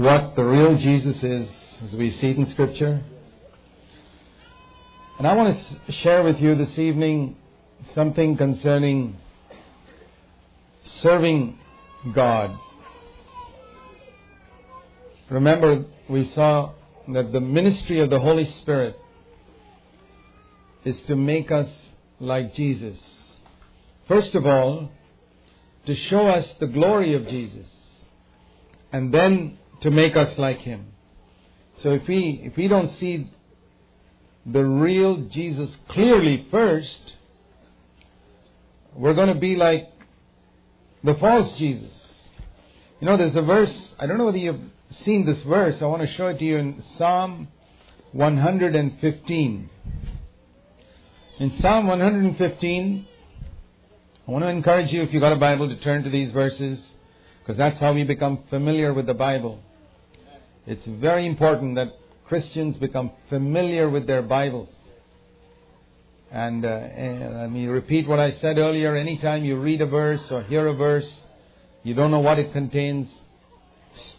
what the real Jesus is as we see it in Scripture. And I want to share with you this evening something concerning serving God. Remember, we saw that the ministry of the Holy Spirit is to make us like Jesus. First of all, to show us the glory of Jesus, and then to make us like Him. So if we, if we don't see the real Jesus clearly first, we're going to be like the false Jesus. You know, there's a verse, I don't know whether you've seen this verse, I want to show it to you in Psalm 115. In Psalm 115, I want to encourage you, if you've got a Bible, to turn to these verses, because that's how we become familiar with the Bible. It's very important that Christians become familiar with their Bibles. And, uh, and let me repeat what I said earlier. Anytime you read a verse or hear a verse, you don't know what it contains,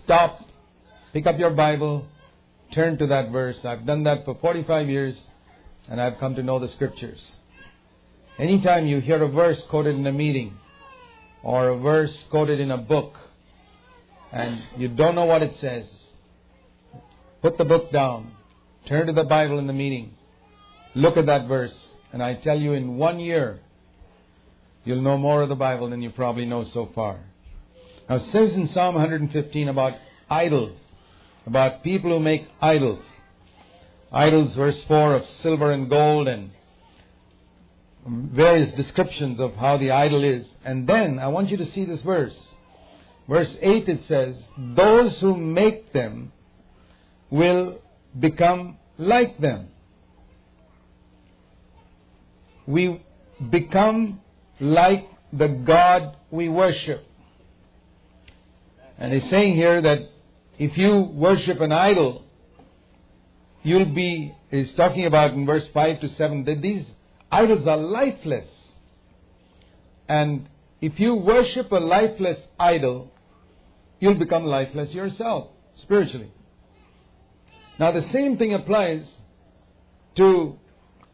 stop, pick up your Bible, turn to that verse. I've done that for 45 years, and I've come to know the Scriptures. Anytime you hear a verse quoted in a meeting, or a verse quoted in a book, and you don't know what it says, put the book down, turn to the Bible in the meeting, look at that verse, and I tell you, in one year, you'll know more of the Bible than you probably know so far. Now, it says in Psalm 115 about idols, about people who make idols. Idols, verse 4, of silver and gold and various descriptions of how the idol is. And then I want you to see this verse. Verse 8 it says, Those who make them will become like them. We become like the God we worship. And he's saying here that if you worship an idol, you'll be, he's talking about in verse 5 to 7, that these idols are lifeless. And if you worship a lifeless idol, you'll become lifeless yourself, spiritually. Now, the same thing applies to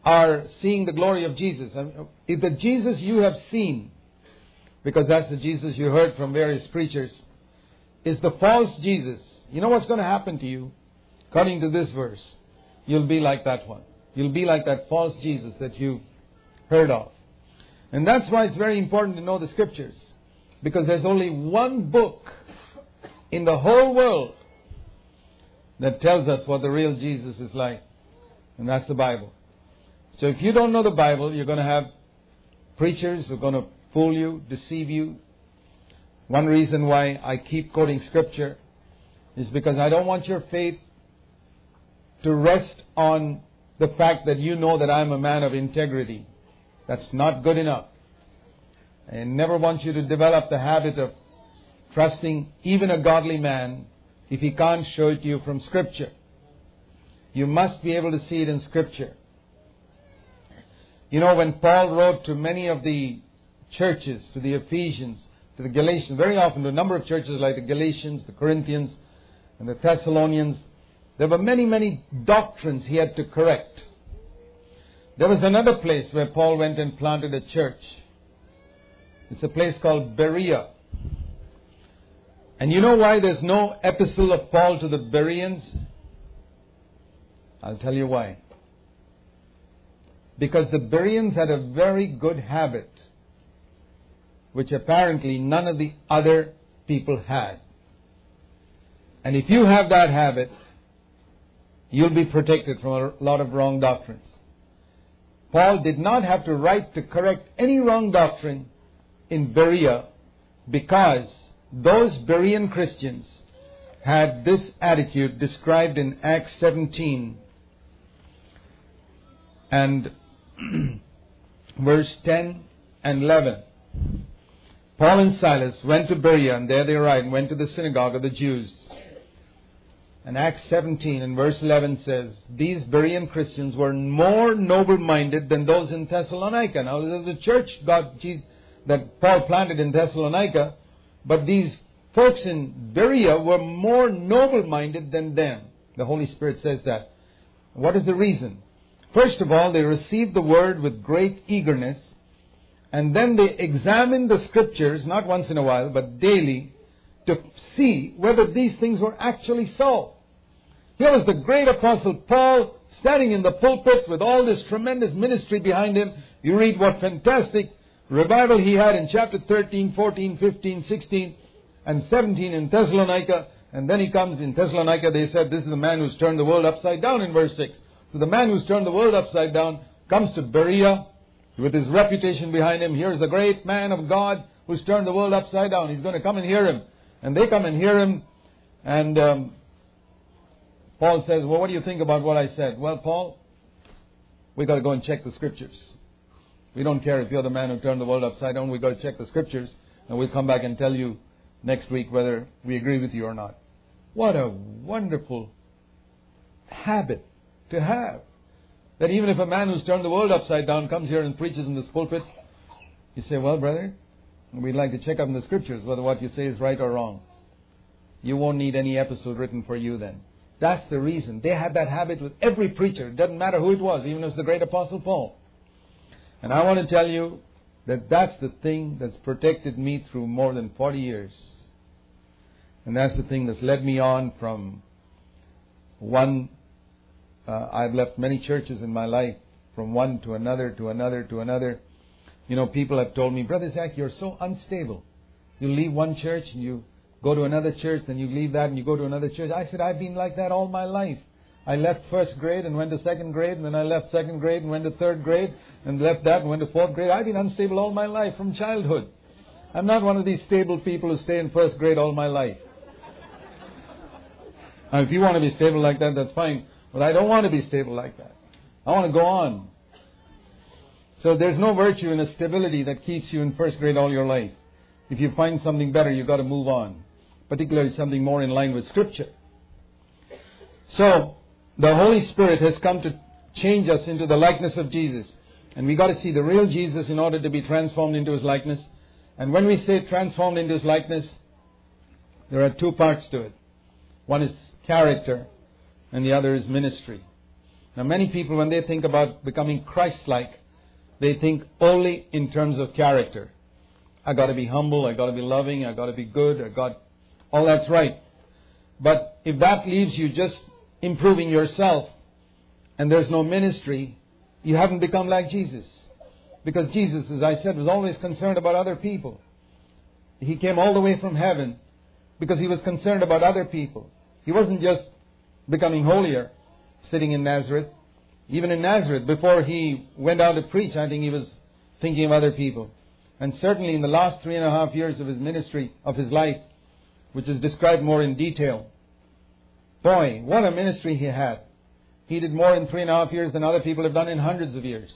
our seeing the glory of Jesus. If the Jesus you have seen, because that's the Jesus you heard from various preachers, is the false Jesus, you know what's going to happen to you? According to this verse, you'll be like that one. You'll be like that false Jesus that you heard of. And that's why it's very important to know the scriptures. Because there's only one book in the whole world that tells us what the real Jesus is like. And that's the Bible. So if you don't know the Bible, you're going to have preachers who are going to fool you, deceive you. One reason why I keep quoting scripture is because I don't want your faith to rest on the fact that you know that I'm a man of integrity. That's not good enough. I never want you to develop the habit of trusting even a godly man if he can't show it to you from Scripture. You must be able to see it in Scripture. You know, when Paul wrote to many of the churches, to the Ephesians, to the Galatians, very often to a number of churches like the Galatians, the Corinthians, and the Thessalonians, there were many, many doctrines he had to correct. There was another place where Paul went and planted a church. It's a place called Berea. And you know why there's no epistle of Paul to the Bereans? I'll tell you why. Because the Bereans had a very good habit, which apparently none of the other people had. And if you have that habit, you'll be protected from a lot of wrong doctrines. Paul did not have to write to correct any wrong doctrine in Berea because those Berean Christians had this attitude described in Acts 17 and verse 10 and 11. Paul and Silas went to Berea, and there they arrived and went to the synagogue of the Jews. And Acts 17 and verse 11 says, These Berean Christians were more noble minded than those in Thessalonica. Now, there's a church God, that Paul planted in Thessalonica, but these folks in Berea were more noble minded than them. The Holy Spirit says that. What is the reason? First of all, they received the word with great eagerness, and then they examined the scriptures, not once in a while, but daily, to see whether these things were actually so. Here was the great apostle Paul standing in the pulpit with all this tremendous ministry behind him. You read what fantastic revival he had in chapter 13, 14, 15, 16, and 17 in Thessalonica. And then he comes in Thessalonica, they said, This is the man who's turned the world upside down in verse 6. So the man who's turned the world upside down comes to Berea with his reputation behind him. Here's the great man of God who's turned the world upside down. He's going to come and hear him. And they come and hear him. And um, Paul says, Well, what do you think about what I said? Well, Paul, we've got to go and check the scriptures. We don't care if you're the man who turned the world upside down. We've got to check the scriptures. And we'll come back and tell you next week whether we agree with you or not. What a wonderful habit to have. That even if a man who's turned the world upside down comes here and preaches in this pulpit, you say, Well, brother, we'd like to check up in the scriptures whether what you say is right or wrong. You won't need any epistle written for you then. That's the reason. They had that habit with every preacher. It doesn't matter who it was, even if it's the great apostle Paul. And I want to tell you that that's the thing that's protected me through more than 40 years. And that's the thing that's led me on from one uh, I've left many churches in my life, from one to another to another to another. You know, people have told me, Brother Zach, you're so unstable. You leave one church and you go to another church, then you leave that and you go to another church. I said, I've been like that all my life. I left first grade and went to second grade, and then I left second grade and went to third grade, and left that and went to fourth grade. I've been unstable all my life from childhood. I'm not one of these stable people who stay in first grade all my life. Now, if you want to be stable like that, that's fine. But I don't want to be stable like that. I want to go on. So there's no virtue in a stability that keeps you in first grade all your life. If you find something better, you've got to move on, particularly something more in line with Scripture. So the Holy Spirit has come to change us into the likeness of Jesus. And we got to see the real Jesus in order to be transformed into his likeness. And when we say transformed into his likeness, there are two parts to it. One is character, and the other is ministry. Now, many people, when they think about becoming Christ like, they think only in terms of character. I got to be humble, I got to be loving, I got to be good, I got all that's right. But if that leaves you just improving yourself and there's no ministry, you haven't become like Jesus. Because Jesus, as I said, was always concerned about other people. He came all the way from heaven because he was concerned about other people. He wasn't just becoming holier sitting in Nazareth. Even in Nazareth, before he went out to preach, I think he was thinking of other people. And certainly in the last three and a half years of his ministry, of his life, which is described more in detail, boy, what a ministry he had. He did more in three and a half years than other people have done in hundreds of years.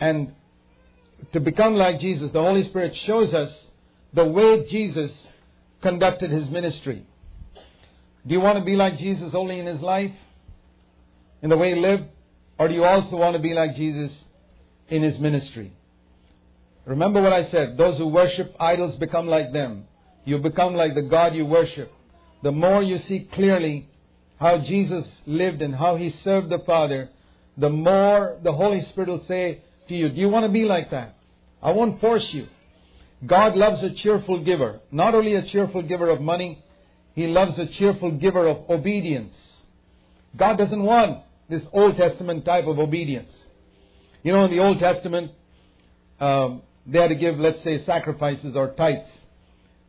And to become like Jesus, the Holy Spirit shows us the way Jesus conducted his ministry. Do you want to be like Jesus only in his life, in the way he lived? Or do you also want to be like Jesus in his ministry? Remember what I said those who worship idols become like them. You become like the God you worship. The more you see clearly how Jesus lived and how he served the Father, the more the Holy Spirit will say to you, Do you want to be like that? I won't force you. God loves a cheerful giver, not only a cheerful giver of money, he loves a cheerful giver of obedience. God doesn't want this Old Testament type of obedience. You know, in the Old Testament, um, they had to give, let's say, sacrifices or tithes.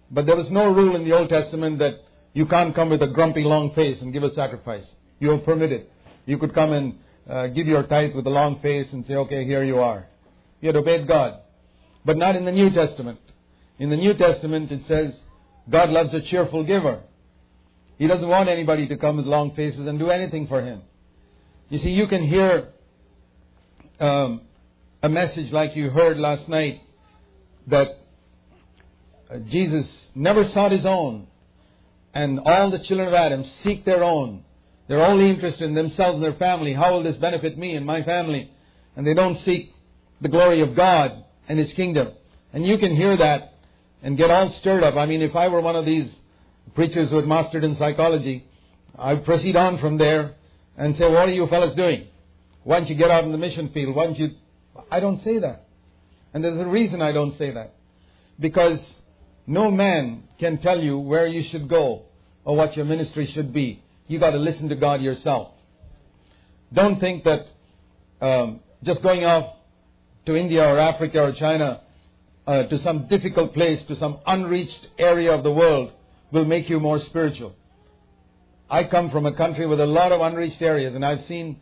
But there was no rule in the Old Testament that you can't come with a grumpy long face and give a sacrifice. You are permitted. You could come and uh, give your tithe with a long face and say, okay, here you are. You had obeyed God. But not in the New Testament. In the New Testament, it says, God loves a cheerful giver. He doesn't want anybody to come with long faces and do anything for him. You see, you can hear um, a message like you heard last night that uh, Jesus never sought his own, and all the children of Adam seek their own. They're only interested in themselves and their family. How will this benefit me and my family? And they don't seek the glory of God and His kingdom. And you can hear that and get all stirred up. I mean, if I were one of these preachers who had mastered in psychology, I'd proceed on from there and say, What are you fellas doing? Why don't you get out in the mission field? Why don't you. I don't say that. And there's a reason I don't say that. Because no man can tell you where you should go or what your ministry should be. You got to listen to God yourself. Don't think that um, just going off to India or Africa or China uh, to some difficult place, to some unreached area of the world, will make you more spiritual. I come from a country with a lot of unreached areas, and I've seen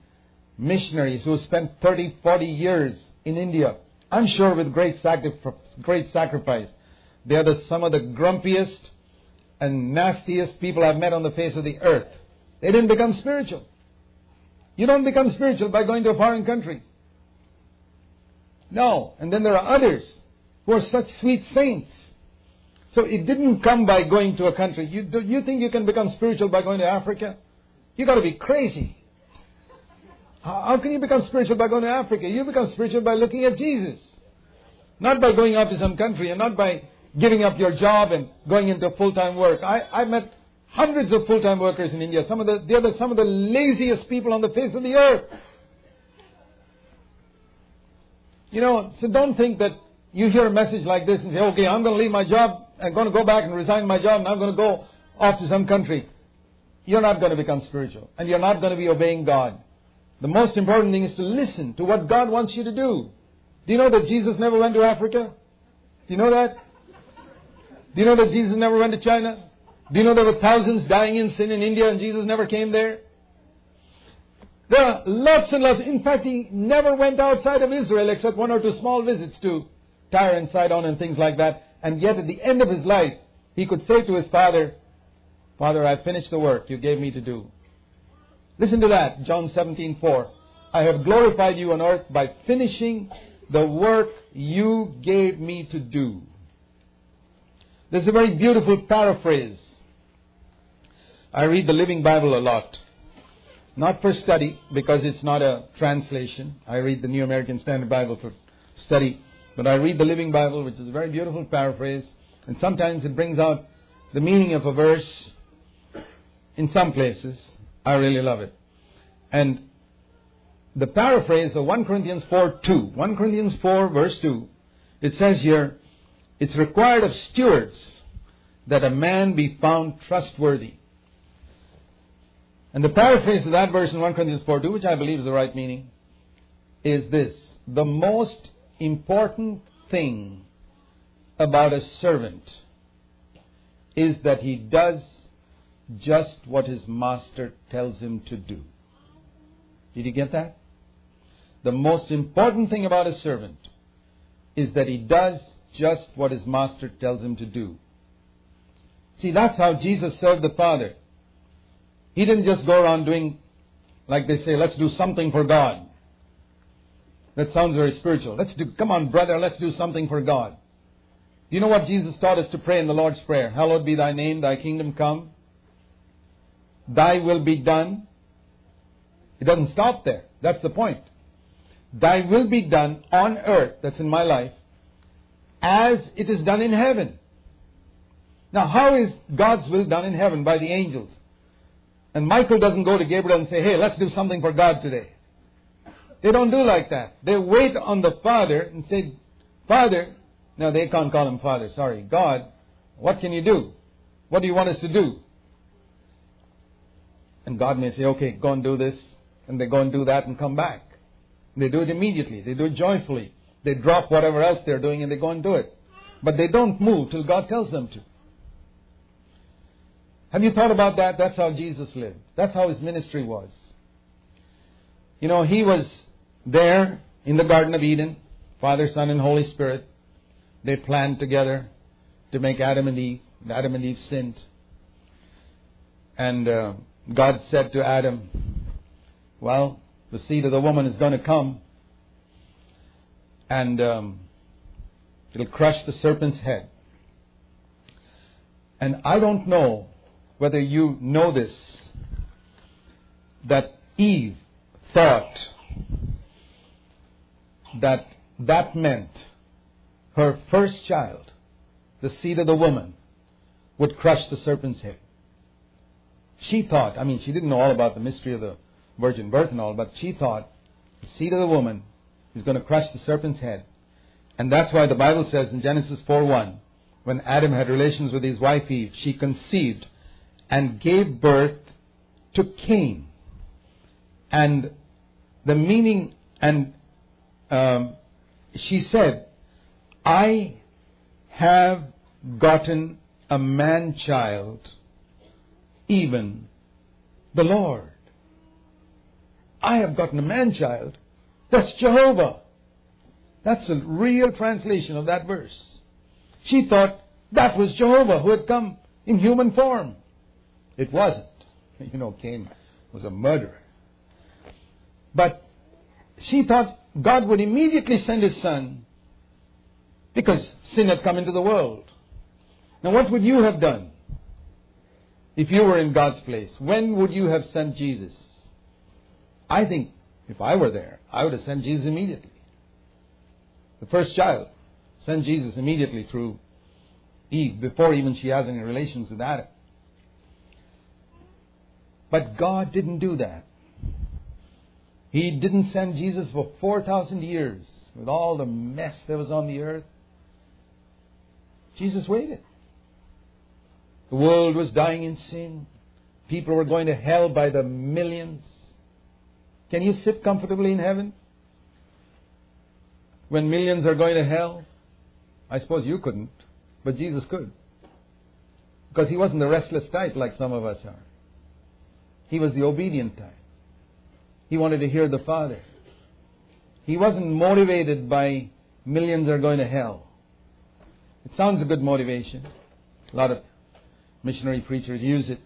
missionaries who spent 30, 40 years in India, I'm sure with great, great sacrifice. They are the, some of the grumpiest and nastiest people I've met on the face of the earth. They didn't become spiritual. You don't become spiritual by going to a foreign country. No. And then there are others who are such sweet saints. So it didn't come by going to a country. You, do you think you can become spiritual by going to Africa? You've got to be crazy. How, how can you become spiritual by going to Africa? You become spiritual by looking at Jesus. Not by going out to some country and not by giving up your job and going into full-time work. I, I met hundreds of full-time workers in India. Some of the, they're the, some of the laziest people on the face of the earth. You know, so don't think that you hear a message like this and say, okay, I'm going to leave my job, I'm going to go back and resign my job, and I'm going to go off to some country. You're not going to become spiritual, and you're not going to be obeying God. The most important thing is to listen to what God wants you to do. Do you know that Jesus never went to Africa? Do you know that? Do you know that Jesus never went to China? Do you know there were thousands dying in sin in India and Jesus never came there? There are lots and lots. In fact, he never went outside of Israel except one or two small visits to Tyre and Sidon and things like that. And yet, at the end of his life, he could say to his father, Father, I've finished the work you gave me to do. Listen to that, John 17:4. I have glorified you on earth by finishing the work you gave me to do. There's a very beautiful paraphrase. I read the Living Bible a lot. Not for study, because it's not a translation. I read the New American Standard Bible for study. But I read the Living Bible, which is a very beautiful paraphrase. And sometimes it brings out the meaning of a verse in some places. I really love it. And the paraphrase of 1 Corinthians 4 2. 1 Corinthians 4, verse 2. It says here, it's required of stewards that a man be found trustworthy. And the paraphrase of that verse in 1 Corinthians 4 2, which I believe is the right meaning, is this The most important thing about a servant is that he does just what his master tells him to do. Did you get that? The most important thing about a servant is that he does just what his master tells him to do. See, that's how Jesus served the Father. He didn't just go around doing, like they say, let's do something for God. That sounds very spiritual. Let's do, come on, brother, let's do something for God. You know what Jesus taught us to pray in the Lord's Prayer? Hallowed be thy name, thy kingdom come. Thy will be done. It doesn't stop there. That's the point. Thy will be done on earth, that's in my life, as it is done in heaven. Now, how is God's will done in heaven? By the angels. And Michael doesn't go to Gabriel and say, hey, let's do something for God today. They don't do like that. They wait on the Father and say, Father, no, they can't call him Father, sorry, God, what can you do? What do you want us to do? And God may say, okay, go and do this. And they go and do that and come back. They do it immediately. They do it joyfully. They drop whatever else they're doing and they go and do it. But they don't move till God tells them to. Have you thought about that? That's how Jesus lived. That's how his ministry was. You know, he was there in the Garden of Eden, Father, Son, and Holy Spirit. They planned together to make Adam and Eve. Adam and Eve sinned. And uh, God said to Adam, Well, the seed of the woman is going to come and um, it'll crush the serpent's head. And I don't know whether you know this, that Eve thought that that meant her first child, the seed of the woman would crush the serpent's head. She thought, I mean, she didn't know all about the mystery of the virgin birth and all, but she thought the seed of the woman is going to crush the serpent's head. And that's why the Bible says in Genesis 4:1, when Adam had relations with his wife Eve, she conceived and gave birth to Cain. And the meaning, and um, she said, I have gotten a man child, even the Lord. I have gotten a man child. That's Jehovah. That's a real translation of that verse. She thought that was Jehovah who had come in human form. It wasn't. You know, Cain was a murderer. But she thought God would immediately send his son because sin had come into the world. Now, what would you have done if you were in God's place? When would you have sent Jesus? I think if I were there, I would have sent Jesus immediately. The first child, sent Jesus immediately through Eve before even she has any relations with Adam. But God didn't do that. He didn't send Jesus for 4,000 years with all the mess that was on the earth. Jesus waited. The world was dying in sin. People were going to hell by the millions. Can you sit comfortably in heaven when millions are going to hell? I suppose you couldn't, but Jesus could. Because he wasn't the restless type like some of us are. He was the obedient type. He wanted to hear the Father. He wasn't motivated by millions are going to hell. It sounds a good motivation. A lot of missionary preachers use it.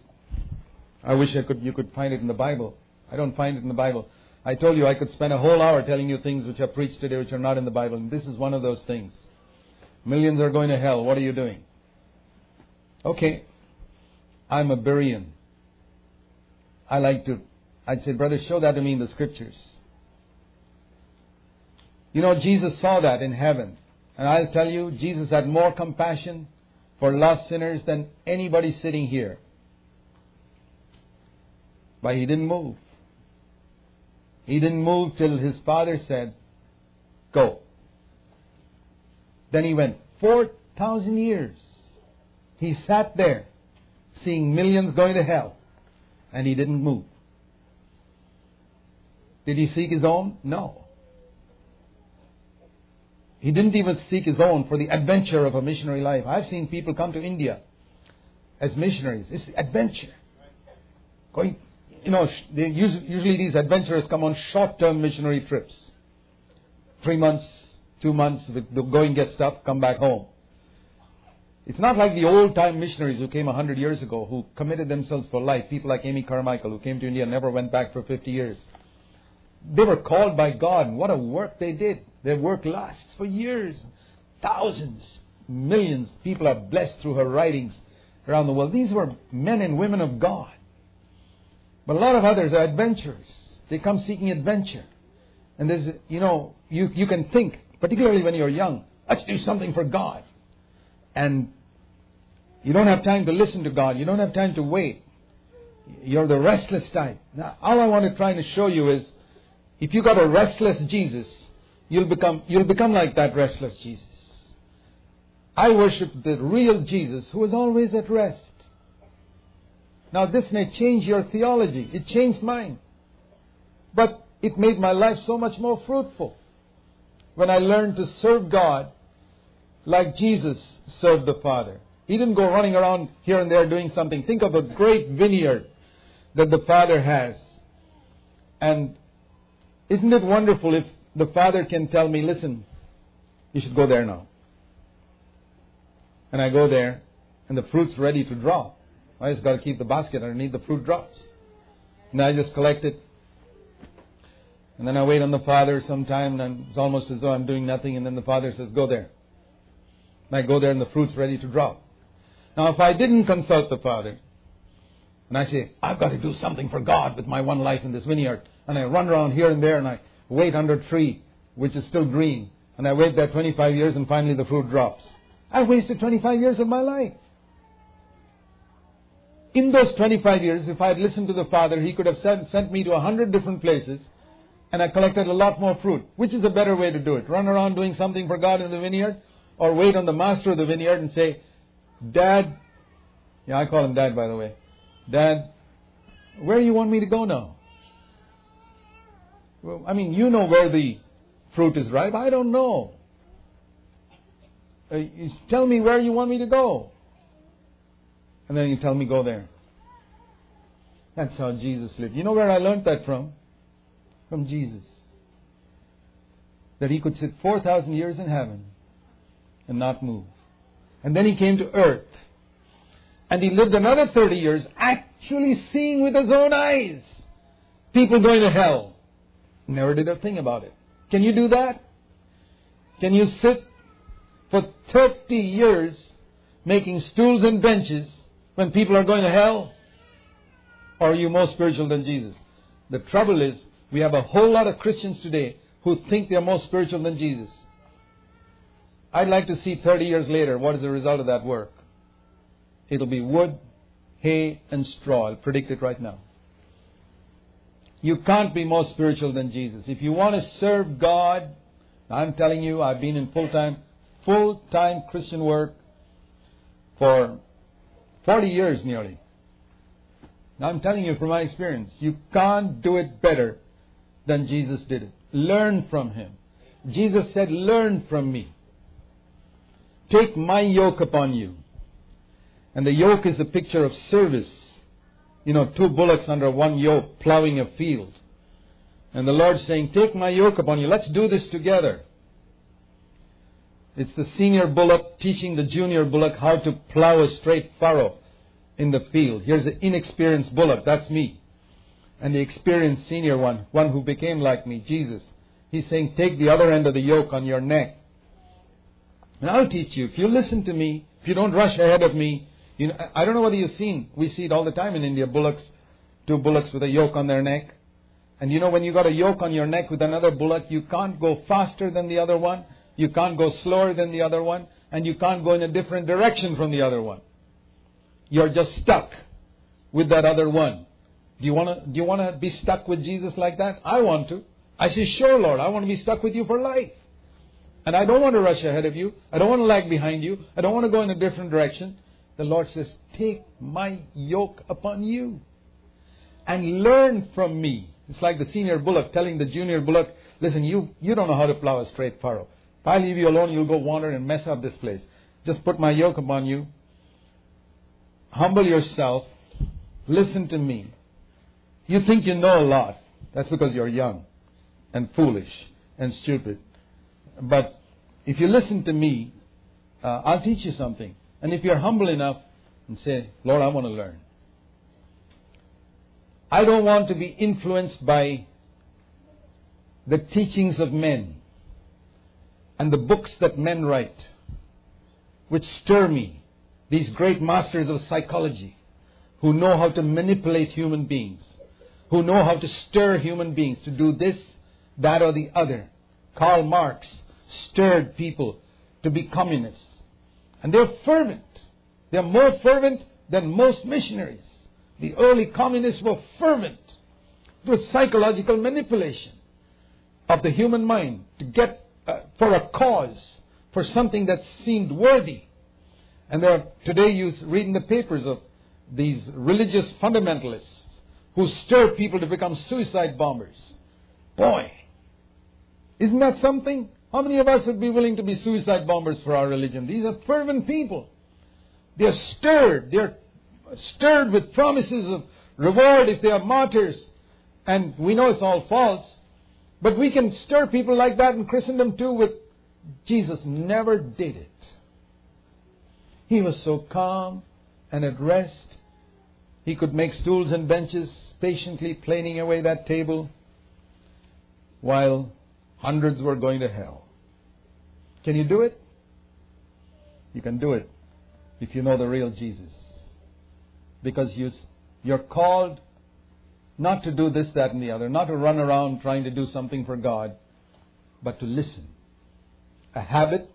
I wish I could, you could find it in the Bible. I don't find it in the Bible. I told you I could spend a whole hour telling you things which are preached today which are not in the Bible, and this is one of those things. Millions are going to hell. What are you doing? Okay, I'm a Berean. I like to, I'd say, brother, show that to me in the scriptures. You know, Jesus saw that in heaven. And I'll tell you, Jesus had more compassion for lost sinners than anybody sitting here. But he didn't move. He didn't move till his father said, Go. Then he went 4,000 years. He sat there seeing millions going to hell and he didn't move. Did he seek his own? No. He didn't even seek his own for the adventure of a missionary life. I've seen people come to India as missionaries. It's adventure. Going, you know, usually, usually these adventurers come on short-term missionary trips. Three months, two months, the going gets tough, come back home. It's not like the old time missionaries who came a hundred years ago who committed themselves for life. People like Amy Carmichael who came to India and never went back for 50 years. They were called by God and what a work they did. Their work lasts for years. Thousands, millions people are blessed through her writings around the world. These were men and women of God. But a lot of others are adventurers. They come seeking adventure. And there's, you know, you, you can think, particularly when you're young, let's do something for God. And you don't have time to listen to God. You don't have time to wait. You're the restless type. Now, all I want to try to show you is if you got a restless Jesus, you'll become, you'll become like that restless Jesus. I worship the real Jesus who is always at rest. Now, this may change your theology. It changed mine. But it made my life so much more fruitful when I learned to serve God like Jesus served the Father. He didn't go running around here and there doing something. Think of a great vineyard that the Father has. And isn't it wonderful if the Father can tell me, listen, you should go there now. And I go there, and the fruit's ready to drop. I just got to keep the basket underneath the fruit drops. And I just collect it. And then I wait on the Father sometime, and it's almost as though I'm doing nothing, and then the Father says, Go there. And I go there and the fruit's ready to drop. Now, if I didn't consult the Father, and I say, I've got to do something for God with my one life in this vineyard, and I run around here and there and I wait under a tree which is still green, and I wait there 25 years and finally the fruit drops. I've wasted 25 years of my life. In those 25 years, if I had listened to the Father, He could have sent, sent me to a hundred different places and I collected a lot more fruit. Which is a better way to do it? Run around doing something for God in the vineyard or wait on the master of the vineyard and say, Dad, yeah, I call him Dad by the way. Dad, where do you want me to go now? Well, I mean, you know where the fruit is ripe. I don't know. Uh, tell me where you want me to go. And then you tell me go there. That's how Jesus lived. You know where I learned that from? From Jesus. That he could sit 4,000 years in heaven and not move. And then he came to earth. And he lived another 30 years actually seeing with his own eyes people going to hell. Never did a thing about it. Can you do that? Can you sit for 30 years making stools and benches when people are going to hell? Or are you more spiritual than Jesus? The trouble is, we have a whole lot of Christians today who think they're more spiritual than Jesus. I'd like to see 30 years later what is the result of that work. It'll be wood, hay, and straw. I'll predict it right now. You can't be more spiritual than Jesus. If you want to serve God, I'm telling you, I've been in full time, full time Christian work for 40 years nearly. I'm telling you from my experience, you can't do it better than Jesus did it. Learn from him. Jesus said, Learn from me. Take my yoke upon you. And the yoke is a picture of service. You know, two bullocks under one yoke plowing a field. And the Lord saying, Take my yoke upon you. Let's do this together. It's the senior bullock teaching the junior bullock how to plow a straight furrow in the field. Here's the inexperienced bullock. That's me. And the experienced senior one, one who became like me, Jesus. He's saying, Take the other end of the yoke on your neck. And I'll teach you. If you listen to me, if you don't rush ahead of me, you know, I don't know whether you've seen, we see it all the time in India, bullocks, two bullocks with a yoke on their neck. And you know, when you got a yoke on your neck with another bullock, you can't go faster than the other one, you can't go slower than the other one, and you can't go in a different direction from the other one. You're just stuck with that other one. Do you want to, do you want to be stuck with Jesus like that? I want to. I say, sure, Lord, I want to be stuck with you for life. And I don't want to rush ahead of you. I don't want to lag behind you. I don't want to go in a different direction the Lord says, Take my yoke upon you and learn from me. It's like the senior bullock telling the junior bullock, Listen, you, you don't know how to plow a straight furrow. If I leave you alone, you'll go wander and mess up this place. Just put my yoke upon you. Humble yourself. Listen to me. You think you know a lot. That's because you're young and foolish and stupid. But if you listen to me, uh, I'll teach you something. And if you're humble enough and say, Lord, I want to learn. I don't want to be influenced by the teachings of men and the books that men write, which stir me. These great masters of psychology who know how to manipulate human beings, who know how to stir human beings to do this, that, or the other. Karl Marx stirred people to be communists. And they're fervent. They're more fervent than most missionaries. The early communists were fervent. It was psychological manipulation of the human mind to get uh, for a cause, for something that seemed worthy. And there are, today you read in the papers of these religious fundamentalists who stir people to become suicide bombers. Boy, isn't that something? How many of us would be willing to be suicide bombers for our religion? These are fervent people. They're stirred. They're stirred with promises of reward if they are martyrs. And we know it's all false. But we can stir people like that in Christendom too with Jesus never did it. He was so calm and at rest. He could make stools and benches patiently planing away that table while Hundreds were going to hell. Can you do it? You can do it if you know the real Jesus. Because you, you're called not to do this, that, and the other, not to run around trying to do something for God, but to listen. A habit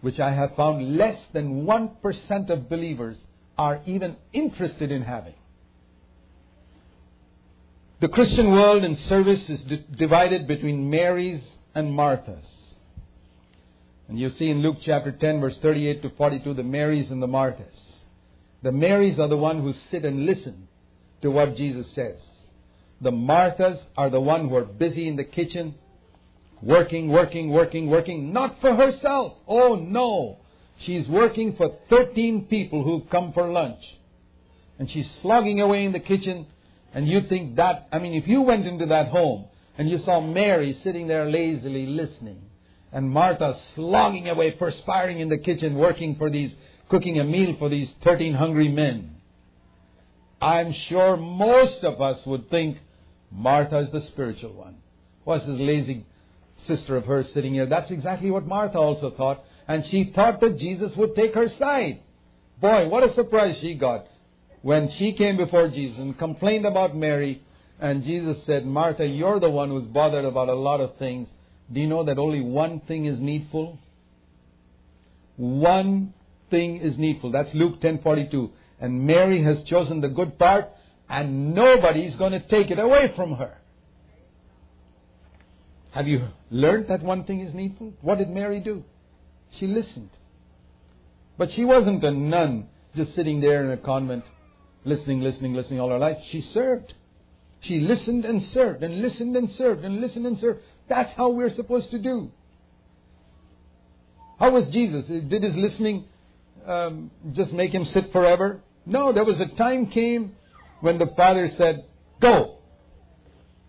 which I have found less than 1% of believers are even interested in having. The Christian world in service is di- divided between Marys and Marthas. And you see in Luke chapter 10, verse 38 to 42, the Marys and the Marthas. The Marys are the one who sit and listen to what Jesus says. The Marthas are the one who are busy in the kitchen, working, working, working, working, not for herself. Oh no. She's working for 13 people who come for lunch. And she's slogging away in the kitchen, and you think that, I mean, if you went into that home and you saw Mary sitting there lazily listening, and Martha slogging away, perspiring in the kitchen, working for these, cooking a meal for these 13 hungry men, I'm sure most of us would think Martha is the spiritual one. What's this lazy sister of hers sitting here? That's exactly what Martha also thought. And she thought that Jesus would take her side. Boy, what a surprise she got when she came before Jesus and complained about Mary. And Jesus said, Martha, you're the one who's bothered about a lot of things. Do you know that only one thing is needful? One thing is needful. That's Luke 10:42. And Mary has chosen the good part, and nobody's going to take it away from her. Have you learned that one thing is needful? What did Mary do? She listened. But she wasn't a nun just sitting there in a convent, listening, listening, listening all her life. She served. She listened and served, and listened and served, and listened and served. That's how we're supposed to do. How was Jesus? Did his listening um, just make him sit forever? No, there was a time came when the father said, Go.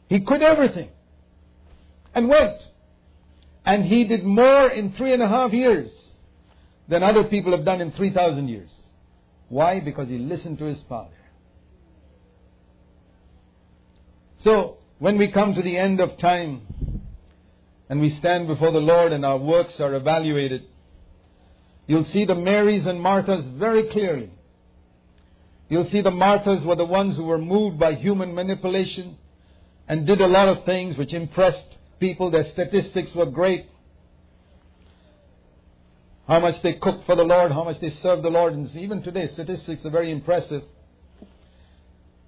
He quit everything and went. And he did more in three and a half years than other people have done in 3,000 years. Why? Because he listened to his father. So, when we come to the end of time and we stand before the Lord and our works are evaluated, you'll see the Marys and Marthas very clearly. You'll see the Marthas were the ones who were moved by human manipulation and did a lot of things which impressed people, their statistics were great. How much they cooked for the Lord, how much they served the Lord. And even today, statistics are very impressive.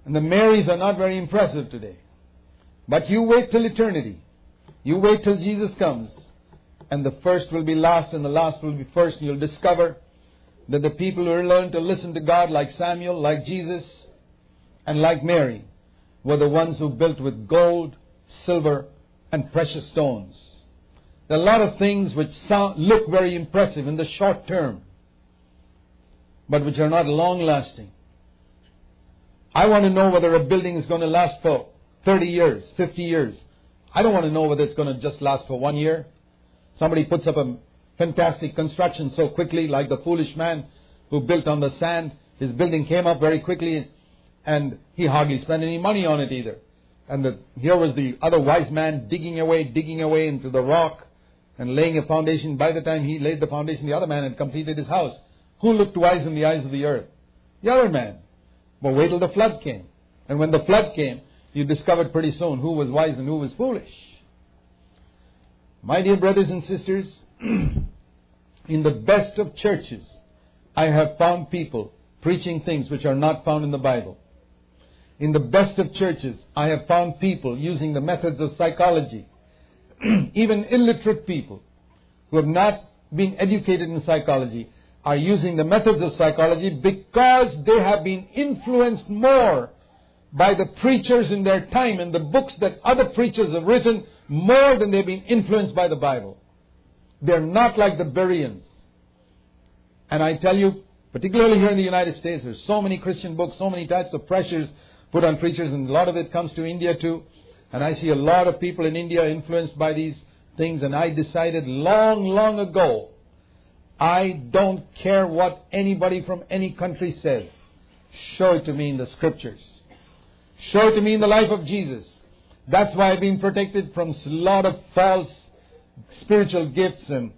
And the Marys are not very impressive today. But you wait till eternity. You wait till Jesus comes. And the first will be last and the last will be first. And you'll discover that the people who learned to listen to God like Samuel, like Jesus, and like Mary were the ones who built with gold, silver, and precious stones. There are a lot of things which sound, look very impressive in the short term, but which are not long lasting. I want to know whether a building is going to last for 30 years, 50 years. I don't want to know whether it's going to just last for one year. Somebody puts up a fantastic construction so quickly, like the foolish man who built on the sand. His building came up very quickly, and he hardly spent any money on it either. And the, here was the other wise man digging away, digging away into the rock and laying a foundation. By the time he laid the foundation, the other man had completed his house. Who looked wise in the eyes of the earth? The other man. But wait till the flood came. And when the flood came, you discovered pretty soon who was wise and who was foolish. My dear brothers and sisters, in the best of churches, I have found people preaching things which are not found in the Bible in the best of churches, I have found people using the methods of psychology, even illiterate people who have not been educated in psychology are using the methods of psychology because they have been influenced more by the preachers in their time and the books that other preachers have written more than they've been influenced by the Bible. They're not like the Bereans. And I tell you, particularly here in the United States, there's so many Christian books, so many types of pressures put on preachers, and a lot of it comes to India too. And I see a lot of people in India influenced by these things, and I decided long, long ago, I don't care what anybody from any country says. Show it to me in the scriptures. Show it to me in the life of Jesus. That's why I've been protected from a lot of false spiritual gifts and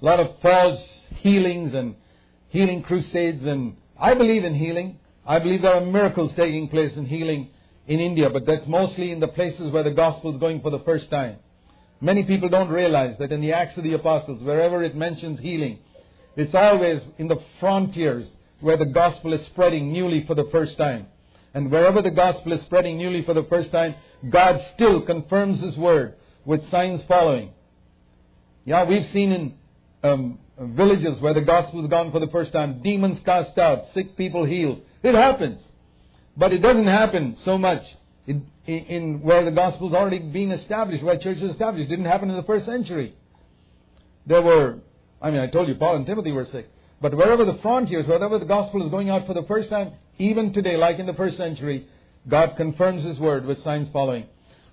a lot of false healings and healing crusades. And I believe in healing. I believe there are miracles taking place in healing in India, but that's mostly in the places where the gospel is going for the first time. Many people don't realize that in the Acts of the Apostles, wherever it mentions healing, It's always in the frontiers where the gospel is spreading newly for the first time. And wherever the gospel is spreading newly for the first time, God still confirms His word with signs following. Yeah, we've seen in um, villages where the gospel has gone for the first time, demons cast out, sick people healed. It happens. But it doesn't happen so much in, in, where the gospel is already being established, where church is established. It didn't happen in the first century. There were, I mean, I told you Paul and Timothy were sick. But wherever the frontiers, wherever the gospel is going out for the first time, even today, like in the first century, God confirms His word with signs following.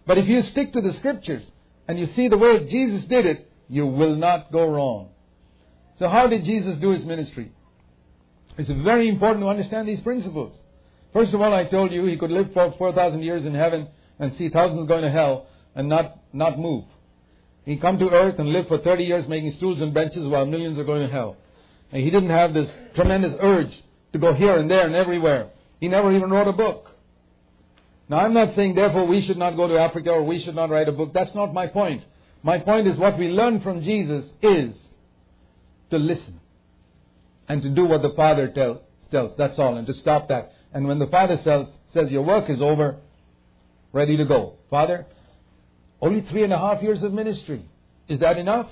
But if you stick to the scriptures and you see the way Jesus did it, you will not go wrong. So, how did Jesus do His ministry? It's very important to understand these principles. First of all, I told you he could live for 4,000 years in heaven and see thousands going to hell and not, not move. He come to earth and live for 30 years making stools and benches while millions are going to hell. And he didn't have this tremendous urge to go here and there and everywhere. He never even wrote a book. Now, I'm not saying, therefore, we should not go to Africa or we should not write a book. That's not my point. My point is what we learn from Jesus is to listen and to do what the Father tell, tells. That's all, and to stop that. And when the Father says, says, Your work is over, ready to go. Father, only three and a half years of ministry. Is that enough?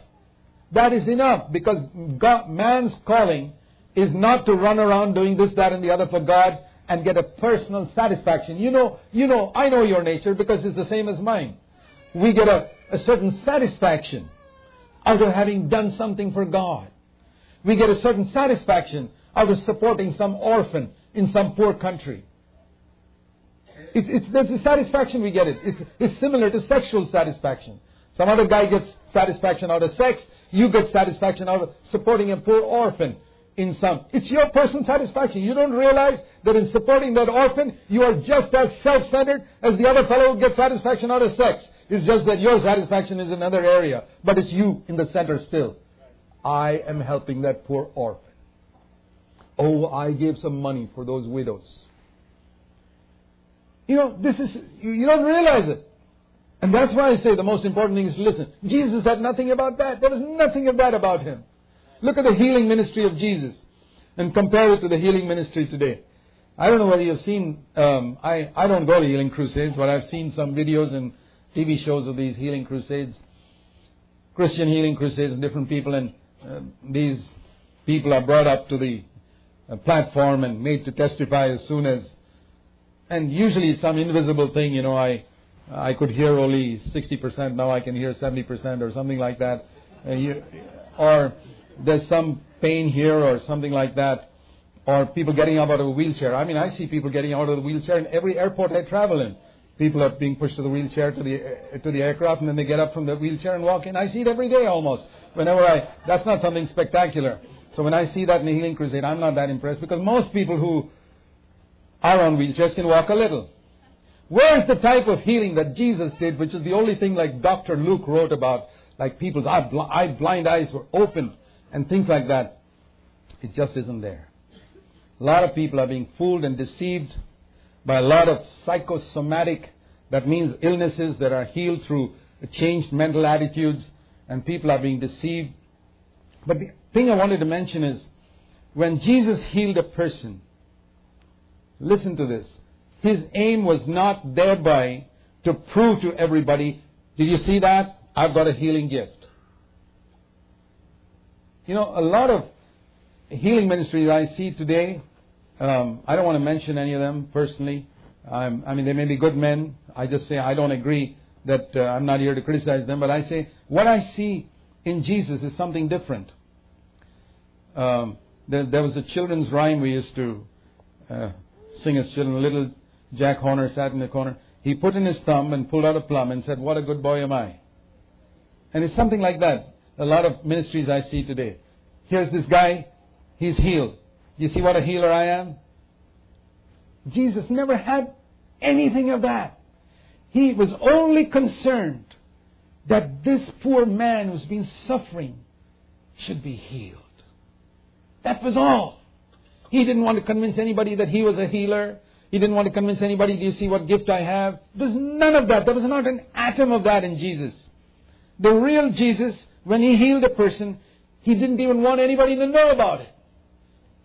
That is enough because God, man's calling is not to run around doing this, that, and the other for God and get a personal satisfaction. You know, you know, I know your nature because it's the same as mine. We get a, a certain satisfaction out of having done something for God. We get a certain satisfaction out of supporting some orphan in some poor country. It's, it's, a satisfaction we get it. It's, it's similar to sexual satisfaction. Some other guy gets satisfaction out of sex. You get satisfaction out of supporting a poor orphan in some. It's your personal satisfaction. You don't realize that in supporting that orphan, you are just as self-centered as the other fellow who gets satisfaction out of sex. It's just that your satisfaction is another area, but it's you in the center still. I am helping that poor orphan. Oh, I gave some money for those widows. You know, this is, you don't realize it. And that's why I say the most important thing is to listen. Jesus had nothing about that. There was nothing of that about him. Look at the healing ministry of Jesus and compare it to the healing ministry today. I don't know whether you've seen, um, I, I don't go to healing crusades, but I've seen some videos and TV shows of these healing crusades, Christian healing crusades, and different people, and uh, these people are brought up to the uh, platform and made to testify as soon as, and usually some invisible thing, you know, I, I could hear only 60%, now I can hear 70% or something like that. Uh, you, or there's some pain here or something like that, or people getting out of a wheelchair. I mean, I see people getting out of the wheelchair in every airport I travel in. People are being pushed to the wheelchair to the uh, to the aircraft, and then they get up from the wheelchair and walk in. I see it every day almost. Whenever I, that's not something spectacular. So when I see that in a healing crusade, I'm not that impressed because most people who are on wheelchairs can walk a little. Where's the type of healing that Jesus did, which is the only thing like Dr. Luke wrote about, like people's eye, blind eyes were opened and things like that. It just isn't there. A lot of people are being fooled and deceived by a lot of psychosomatic, that means illnesses that are healed through changed mental attitudes, and people are being deceived. But the thing I wanted to mention is when Jesus healed a person, listen to this. His aim was not thereby to prove to everybody, did you see that? I've got a healing gift. You know, a lot of healing ministries I see today, um, I don't want to mention any of them personally. I mean, they may be good men. I just say I don't agree that uh, I'm not here to criticize them, but I say what I see in Jesus is something different. Um, there, there, was a children's rhyme we used to uh, sing as children. Little Jack Horner sat in the corner. He put in his thumb and pulled out a plum and said, What a good boy am I. And it's something like that a lot of ministries I see today. Here's this guy, he's healed. You see what a healer I am? Jesus never had anything of that. He was only concerned that this poor man who's been suffering should be healed. That was all. He didn't want to convince anybody that he was a healer. He didn't want to convince anybody, do you see what gift I have? There's none of that. There was not an atom of that in Jesus. The real Jesus when he healed a person, He didn't even want anybody to know about it.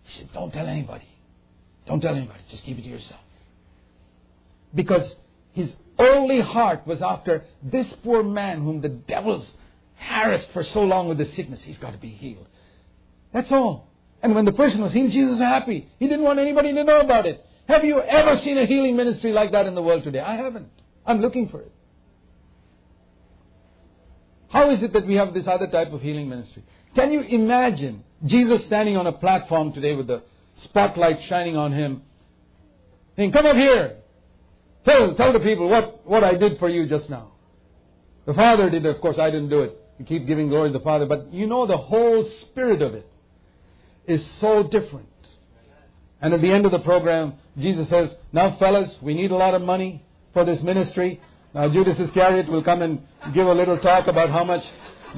He said, Don't tell anybody. Don't tell anybody. Just keep it to yourself. Because his only heart was after this poor man whom the devils harassed for so long with the sickness. He's got to be healed. That's all. And when the person was healed, Jesus was happy. He didn't want anybody to know about it. Have you ever seen a healing ministry like that in the world today? I haven't. I'm looking for it. How is it that we have this other type of healing ministry? Can you imagine Jesus standing on a platform today with the spotlight shining on him, saying, Come up here. Tell, tell the people what, what I did for you just now. The Father did it, of course, I didn't do it. You keep giving glory to the Father, but you know the whole spirit of it is so different. And at the end of the program, Jesus says, Now, fellas, we need a lot of money for this ministry. Now, Judas Iscariot will come and give a little talk about how much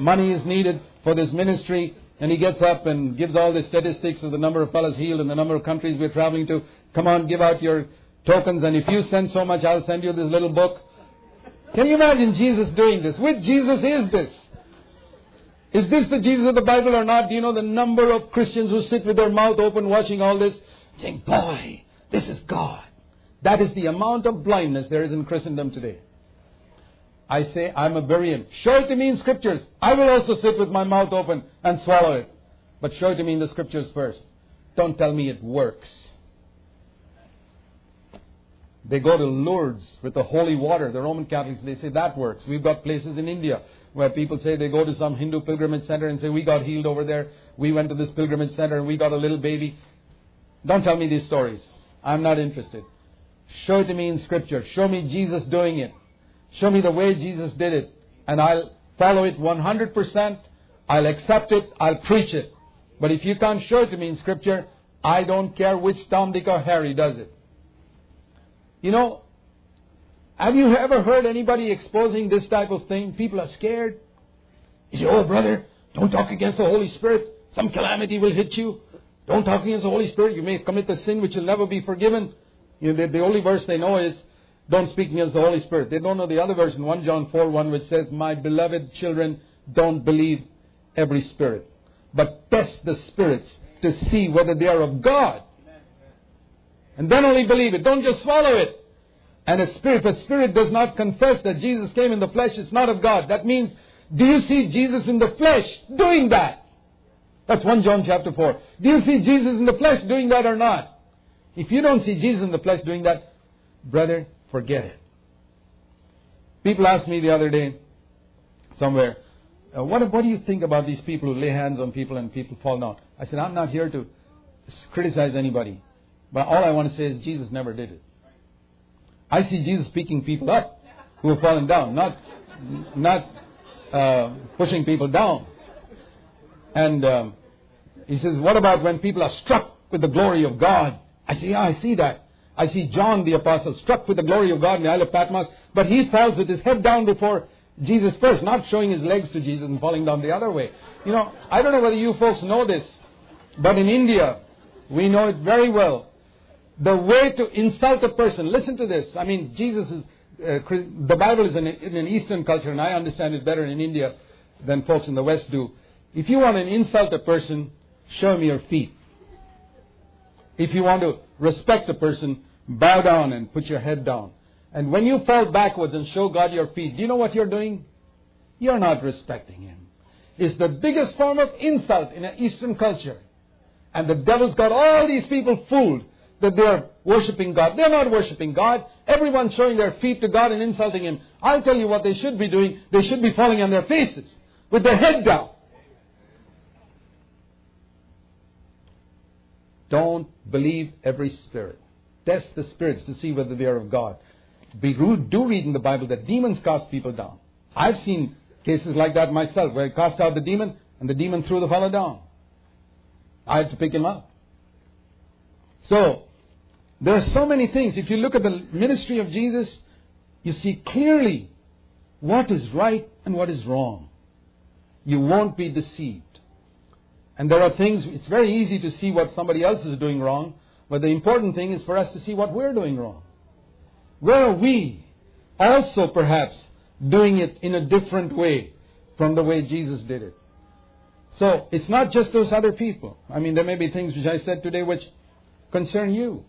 money is needed for this ministry. And he gets up and gives all the statistics of the number of fellows healed and the number of countries we're traveling to. Come on, give out your tokens. And if you send so much, I'll send you this little book. Can you imagine Jesus doing this? Which Jesus is this? Is this the Jesus of the Bible or not? Do you know the number of Christians who sit with their mouth open watching all this, saying, Boy, this is God. That is the amount of blindness there is in Christendom today. I say, I'm a Berean. Show it to me in scriptures. I will also sit with my mouth open and swallow it. But show it to me in the scriptures first. Don't tell me it works. They go to Lourdes with the holy water. The Roman Catholics, they say that works. We've got places in India where people say they go to some Hindu pilgrimage center and say, We got healed over there. We went to this pilgrimage center and we got a little baby. Don't tell me these stories. I'm not interested. Show it to me in Scripture. Show me Jesus doing it. Show me the way Jesus did it. And I'll follow it 100%. I'll accept it. I'll preach it. But if you can't show it to me in Scripture, I don't care which Tom, Dick, or Harry does it. You know, have you ever heard anybody exposing this type of thing? People are scared. You say, oh, brother, don't talk against the Holy Spirit. Some calamity will hit you. Don't talk against the Holy Spirit. You may commit the sin which will never be forgiven. You know, the, the only verse they know is, don't speak against the Holy Spirit. They don't know the other verse in 1 John 4 1, which says, My beloved children, don't believe every spirit, but test the spirits to see whether they are of God. And then only believe it. Don't just swallow it. And a spirit, a spirit does not confess that Jesus came in the flesh, it's not of God. That means, do you see Jesus in the flesh doing that? That's 1 John chapter 4. Do you see Jesus in the flesh doing that or not? If you don't see Jesus in the flesh doing that, brother, forget it. People asked me the other day, somewhere, uh, what, what do you think about these people who lay hands on people and people fall down? I said, I'm not here to criticize anybody. But all I want to say is Jesus never did it. I see Jesus picking people up who have fallen down, not, not uh, pushing people down. And um, he says, What about when people are struck with the glory of God? I say, Yeah, I see that. I see John the Apostle struck with the glory of God in the Isle of Patmos, but he falls with his head down before Jesus first, not showing his legs to Jesus and falling down the other way. You know, I don't know whether you folks know this, but in India, we know it very well. The way to insult a person, listen to this. I mean, Jesus is, uh, the Bible is in, in an Eastern culture, and I understand it better in India than folks in the West do. If you want to insult a person, show him your feet. If you want to respect a person, bow down and put your head down. And when you fall backwards and show God your feet, do you know what you're doing? You're not respecting Him. It's the biggest form of insult in an Eastern culture. And the devil's got all these people fooled that they're worshiping God. They're not worshiping God. Everyone's showing their feet to God and insulting Him. I'll tell you what they should be doing. They should be falling on their faces with their head down. Don't believe every spirit. Test the spirits to see whether they are of God. We do read in the Bible that demons cast people down. I've seen cases like that myself where I cast out the demon and the demon threw the fellow down. I had to pick him up. So, there are so many things. If you look at the ministry of Jesus, you see clearly what is right and what is wrong. You won't be deceived. And there are things, it's very easy to see what somebody else is doing wrong, but the important thing is for us to see what we're doing wrong. Where are we also perhaps doing it in a different way from the way Jesus did it? So it's not just those other people. I mean, there may be things which I said today which concern you.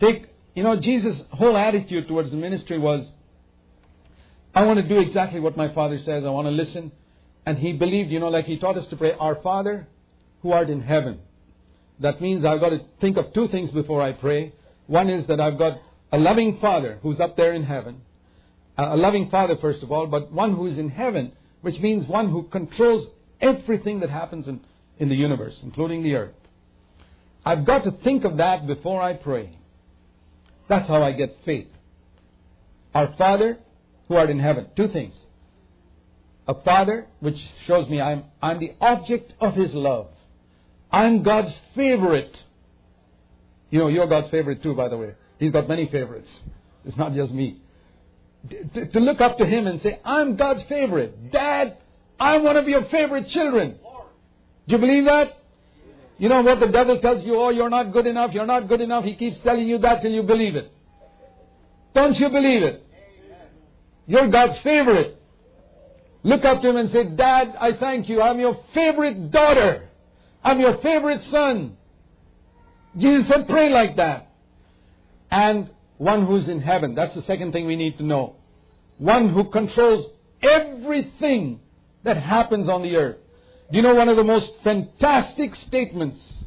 Take, you know, Jesus' whole attitude towards the ministry was, I want to do exactly what my Father says. I want to listen. And he believed, you know, like he taught us to pray, Our Father who art in heaven. That means I've got to think of two things before I pray. One is that I've got a loving Father who's up there in heaven. A loving Father, first of all, but one who is in heaven, which means one who controls everything that happens in, in the universe, including the earth. I've got to think of that before I pray. That's how I get faith. Our Father who art in heaven. Two things. A Father, which shows me I'm, I'm the object of His love. I'm God's favorite. You know, you're God's favorite too, by the way. He's got many favorites. It's not just me. To, to look up to Him and say, I'm God's favorite. Dad, I'm one of your favorite children. Do you believe that? You know what the devil tells you, oh, you're not good enough, you're not good enough. He keeps telling you that till you believe it. Don't you believe it? You're God's favorite. Look up to him and say, Dad, I thank you. I'm your favorite daughter. I'm your favorite son. Jesus said, pray like that. And one who's in heaven. That's the second thing we need to know. One who controls everything that happens on the earth. Do you know one of the most fantastic statements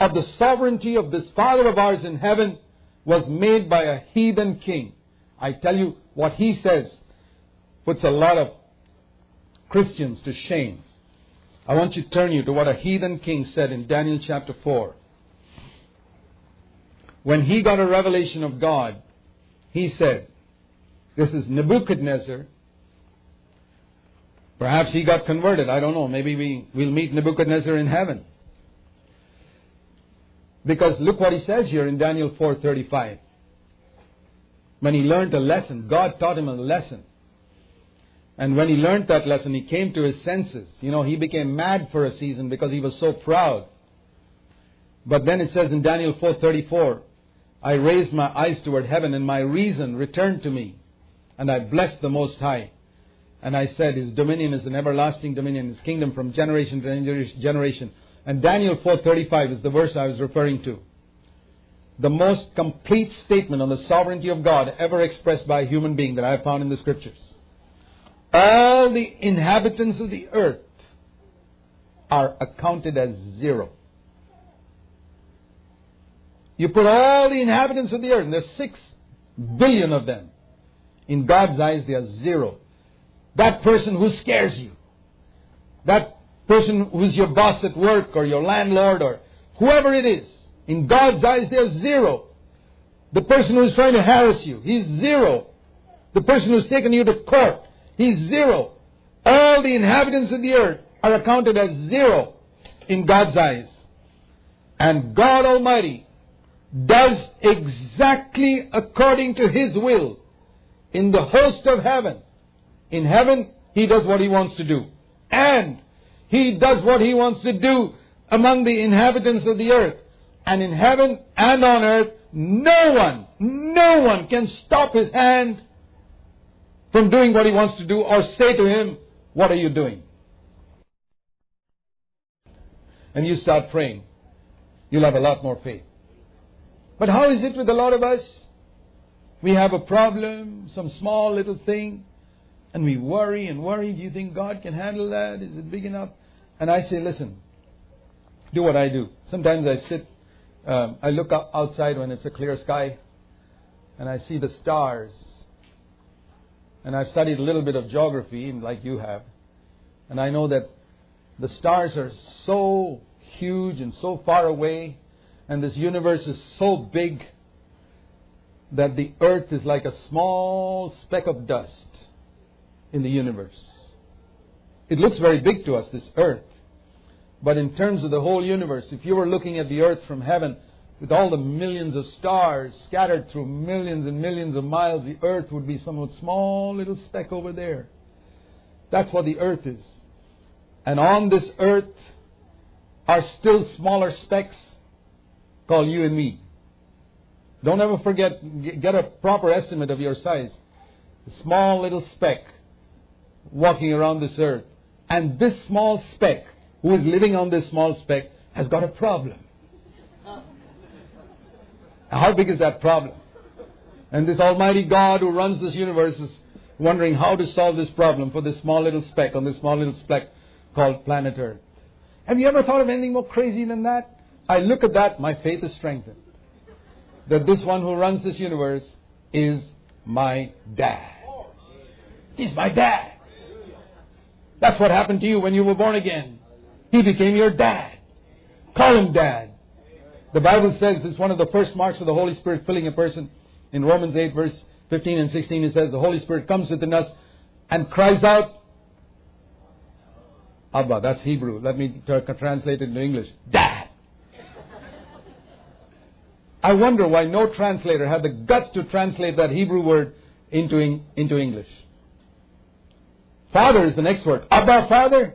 of the sovereignty of this Father of ours in heaven was made by a heathen king? I tell you, what he says puts a lot of Christians to shame. I want you to turn you to what a heathen king said in Daniel chapter 4. When he got a revelation of God, he said, This is Nebuchadnezzar Perhaps he got converted. I don't know. Maybe we, we'll meet Nebuchadnezzar in heaven. Because look what he says here in Daniel 4:35. When he learned a lesson, God taught him a lesson. And when he learned that lesson, he came to his senses. You know, he became mad for a season because he was so proud. But then it says in Daniel 4:34, I raised my eyes toward heaven and my reason returned to me, and I blessed the Most High. And I said, His dominion is an everlasting dominion, His kingdom from generation to generation. And Daniel 4.35 is the verse I was referring to. The most complete statement on the sovereignty of God ever expressed by a human being that I have found in the scriptures. All the inhabitants of the earth are accounted as zero. You put all the inhabitants of the earth, and there's six billion of them. In God's eyes, they are zero that person who scares you, that person who's your boss at work or your landlord or whoever it is, in God's eyes they're zero. The person who's trying to harass you, he's zero. The person who's taken you to court, he's zero. All the inhabitants of the earth are accounted as zero in God's eyes. And God Almighty does exactly according to His will in the host of heaven in heaven, he does what he wants to do. And he does what he wants to do among the inhabitants of the earth. And in heaven and on earth, no one, no one can stop his hand from doing what he wants to do or say to him, What are you doing? And you start praying. You'll have a lot more faith. But how is it with a lot of us? We have a problem, some small little thing, and we worry and worry. Do you think God can handle that? Is it big enough? And I say, listen, do what I do. Sometimes I sit, um, I look up outside when it's a clear sky, and I see the stars. And I've studied a little bit of geography, like you have, and I know that the stars are so huge and so far away, and this universe is so big that the earth is like a small speck of dust in the universe. It looks very big to us, this earth. But in terms of the whole universe, if you were looking at the earth from heaven with all the millions of stars scattered through millions and millions of miles, the earth would be some small little speck over there. That's what the earth is. And on this earth are still smaller specks called you and me. Don't ever forget, get a proper estimate of your size. A small little speck walking around this earth. And this small speck, who is living on this small speck, has got a problem. How big is that problem? And this Almighty God who runs this universe is wondering how to solve this problem for this small little speck on this small little speck called planet Earth. Have you ever thought of anything more crazy than that? I look at that, my faith is strengthened. That this one who runs this universe is my dad. He's my dad. That's what happened to you when you were born again. He became your dad. Call him dad. The Bible says it's one of the first marks of the Holy Spirit filling a person. In Romans 8, verse 15 and 16, it says, The Holy Spirit comes within us and cries out, Abba, that's Hebrew. Let me translate it into English. Dad. I wonder why no translator had the guts to translate that Hebrew word into, into English. Father is the next word. Abba, Father.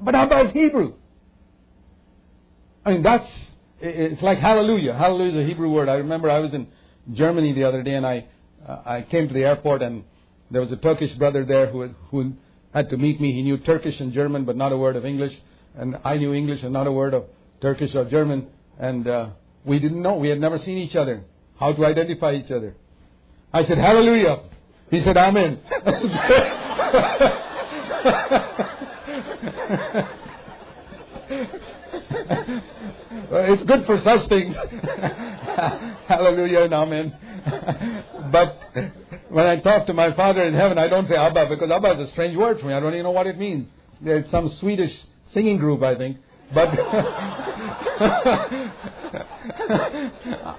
But Abba is Hebrew. I mean, that's, it's like hallelujah. Hallelujah is a Hebrew word. I remember I was in Germany the other day and I, uh, I came to the airport and there was a Turkish brother there who, who had to meet me. He knew Turkish and German, but not a word of English. And I knew English and not a word of Turkish or German. And uh, we didn't know. We had never seen each other. How to identify each other. I said, Hallelujah. He said, Amen. it's good for such things. Hallelujah and Amen. but when I talk to my Father in heaven, I don't say Abba because Abba is a strange word for me. I don't even know what it means. It's some Swedish singing group, I think. But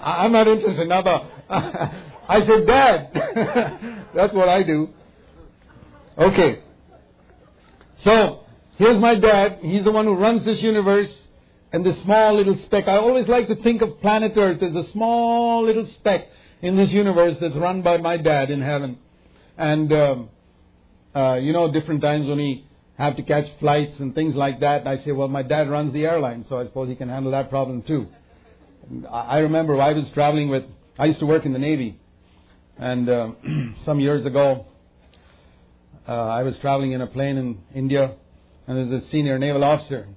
I'm not interested in Abba. I say Dad. That's what I do. Okay. So, here's my dad. He's the one who runs this universe and this small little speck. I always like to think of planet Earth as a small little speck in this universe that's run by my dad in heaven. And, um, uh, you know, different times when we have to catch flights and things like that, I say, well, my dad runs the airline, so I suppose he can handle that problem too. I remember I was traveling with, I used to work in the Navy. And uh, some years ago, uh, I was traveling in a plane in India, and there was a senior naval officer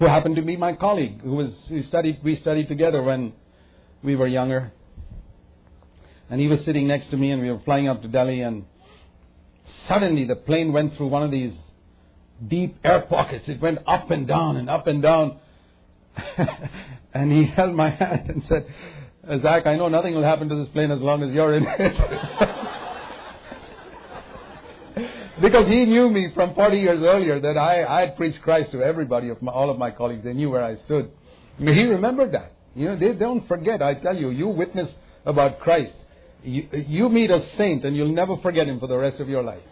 who happened to be my colleague, who was who studied we studied together when we were younger. And he was sitting next to me, and we were flying up to Delhi, and suddenly the plane went through one of these deep air pockets. It went up and down and up and down. and he held my hand and said, Zach, I know nothing will happen to this plane as long as you're in it. because he knew me from 40 years earlier that I, I had preached Christ to everybody, of my, all of my colleagues. They knew where I stood. He remembered that. You know, they don't forget. I tell you, you witness about Christ. You, you meet a saint and you'll never forget him for the rest of your life.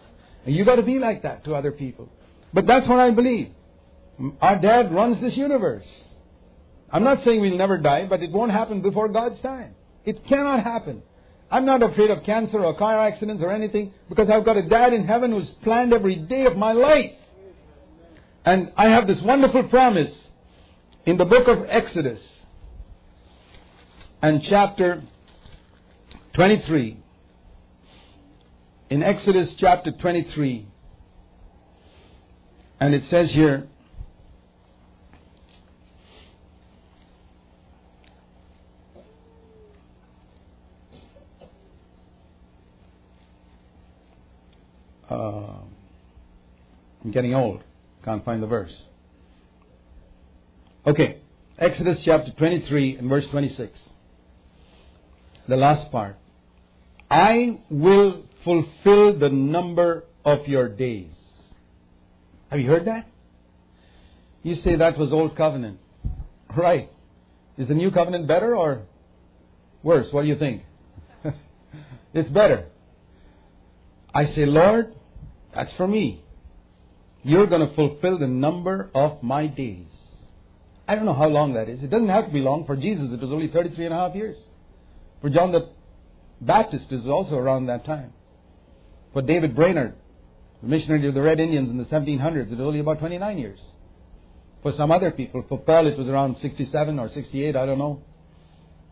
And you got to be like that to other people. But that's what I believe. Our dad runs this universe. I'm not saying we'll never die, but it won't happen before God's time. It cannot happen. I'm not afraid of cancer or car accidents or anything because I've got a dad in heaven who's planned every day of my life. And I have this wonderful promise in the book of Exodus and chapter 23. In Exodus chapter 23, and it says here, uh, I'm getting old. Can't find the verse. Okay. Exodus chapter 23 and verse 26 the last part. I will fulfill the number of your days. Have you heard that? You say that was old covenant. Right. Is the new covenant better or worse? What do you think? it's better. I say, Lord, that's for me. You're going to fulfill the number of my days. I don't know how long that is. It doesn't have to be long. For Jesus, it was only 33 and a half years. For John the Baptist is also around that time. For David Brainerd, the missionary to the Red Indians in the 1700s, it was only about 29 years. For some other people, for Paul it was around 67 or 68, I don't know.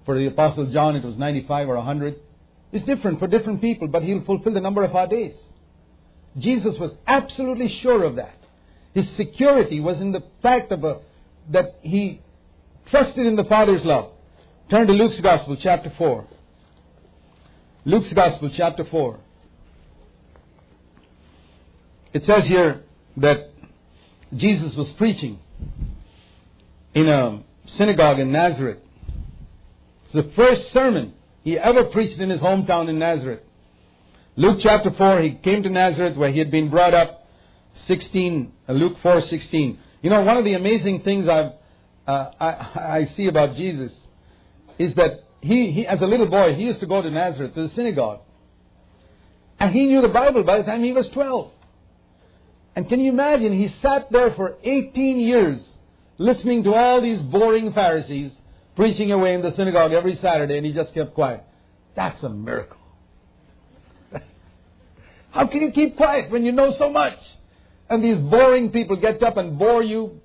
For the Apostle John it was 95 or 100. It's different for different people, but he'll fulfill the number of our days. Jesus was absolutely sure of that. His security was in the fact of a, that he trusted in the Father's love. Turn to Luke's Gospel, chapter 4. Luke's Gospel, chapter 4. It says here that Jesus was preaching in a synagogue in Nazareth. It's the first sermon he ever preached in his hometown in Nazareth. Luke chapter 4, he came to Nazareth where he had been brought up. 16, uh, Luke 4, 16. You know, one of the amazing things I've, uh, I, I see about Jesus is that he, he, as a little boy, he used to go to Nazareth, to the synagogue. And he knew the Bible by the time he was 12. And can you imagine, he sat there for 18 years listening to all these boring Pharisees preaching away in the synagogue every Saturday, and he just kept quiet. That's a miracle. How can you keep quiet when you know so much? And these boring people get up and bore you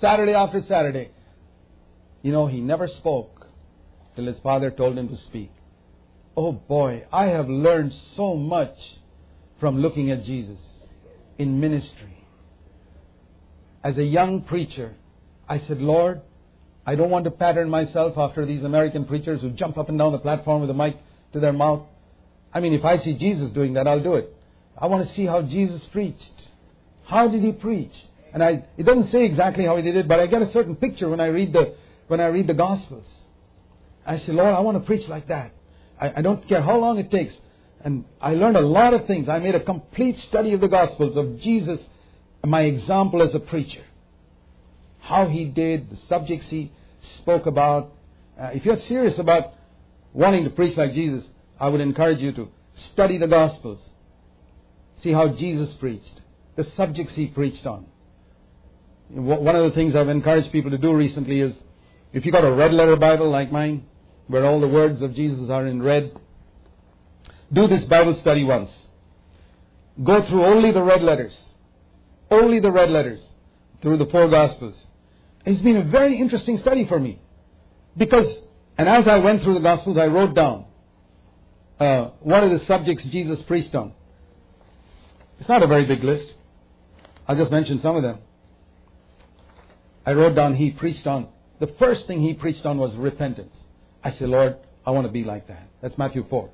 Saturday after Saturday. You know, he never spoke till his father told him to speak. Oh boy, I have learned so much from looking at Jesus in ministry. As a young preacher, I said, Lord, I don't want to pattern myself after these American preachers who jump up and down the platform with a mic to their mouth. I mean, if I see Jesus doing that, I'll do it. I want to see how Jesus preached. How did he preach? And I, it doesn't say exactly how he did it, but I get a certain picture when I read the, when I read the Gospels. I say, Lord, I want to preach like that. I, I don't care how long it takes. And I learned a lot of things. I made a complete study of the Gospels of Jesus, my example as a preacher. How he did, the subjects he spoke about. Uh, if you're serious about wanting to preach like Jesus, I would encourage you to study the Gospels. See how Jesus preached, the subjects he preached on. One of the things I've encouraged people to do recently is if you've got a red letter Bible like mine, where all the words of Jesus are in red, do this Bible study once. Go through only the red letters. Only the red letters through the four Gospels. It's been a very interesting study for me. Because, and as I went through the Gospels, I wrote down uh, one of the subjects Jesus preached on. It's not a very big list. I'll just mention some of them. I wrote down he preached on, the first thing he preached on was repentance. I said, Lord, I want to be like that. That's Matthew 4.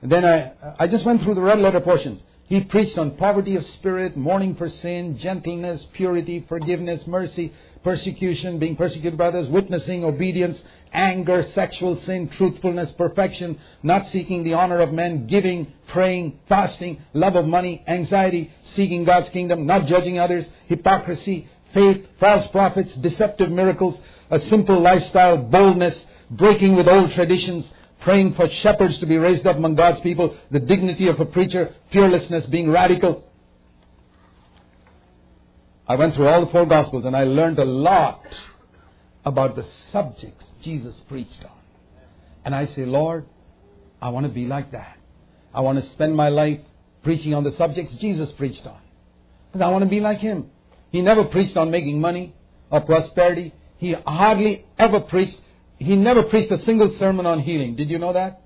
And then I, I just went through the red letter portions. He preached on poverty of spirit, mourning for sin, gentleness, purity, forgiveness, mercy, persecution, being persecuted by others, witnessing, obedience, anger, sexual sin, truthfulness, perfection, not seeking the honor of men, giving, praying, fasting, love of money, anxiety, seeking God's kingdom, not judging others, hypocrisy, faith, false prophets, deceptive miracles, a simple lifestyle, boldness, breaking with old traditions, praying for shepherds to be raised up among God's people, the dignity of a preacher, fearlessness, being radical. I went through all the four Gospels and I learned a lot about the subjects Jesus preached on. And I say, Lord, I want to be like that. I want to spend my life preaching on the subjects Jesus preached on. Because I want to be like him. He never preached on making money or prosperity. He hardly ever preached he never preached a single sermon on healing. Did you know that?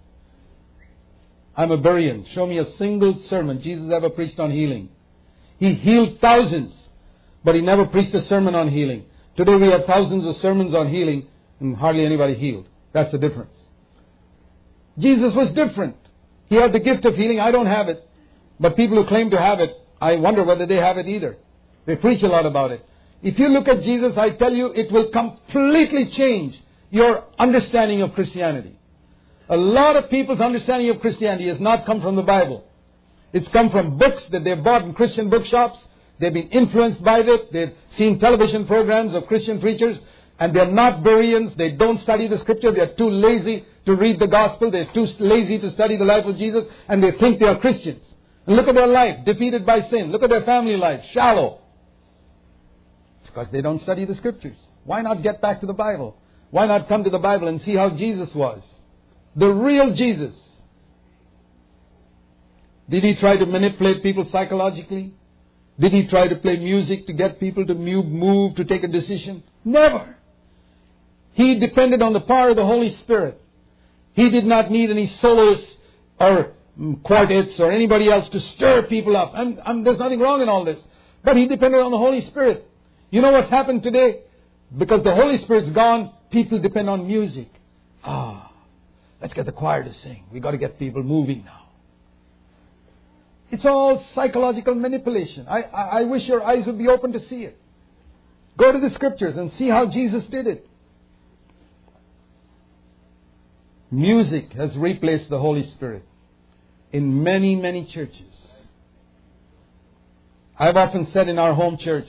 I'm a Berean. Show me a single sermon Jesus ever preached on healing. He healed thousands, but he never preached a sermon on healing. Today we have thousands of sermons on healing and hardly anybody healed. That's the difference. Jesus was different. He had the gift of healing. I don't have it. But people who claim to have it, I wonder whether they have it either. They preach a lot about it. If you look at Jesus, I tell you, it will completely change your understanding of Christianity. A lot of people's understanding of Christianity has not come from the Bible. It's come from books that they've bought in Christian bookshops. They've been influenced by it. They've seen television programs of Christian preachers. And they're not Bereans. They don't study the scripture. They're too lazy to read the gospel. They're too lazy to study the life of Jesus. And they think they are Christians. And look at their life, defeated by sin. Look at their family life, shallow. It's because they don't study the scriptures. Why not get back to the Bible? Why not come to the Bible and see how Jesus was? The real Jesus. Did he try to manipulate people psychologically? Did he try to play music to get people to move, to take a decision? Never. He depended on the power of the Holy Spirit. He did not need any soloists or mm, quartets or anybody else to stir people up. There's nothing wrong in all this. But he depended on the Holy Spirit. You know what's happened today? Because the Holy Spirit's gone, people depend on music. Ah, let's get the choir to sing. We've got to get people moving now. It's all psychological manipulation. I, I, I wish your eyes would be open to see it. Go to the scriptures and see how Jesus did it. Music has replaced the Holy Spirit in many, many churches. I've often said in our home church,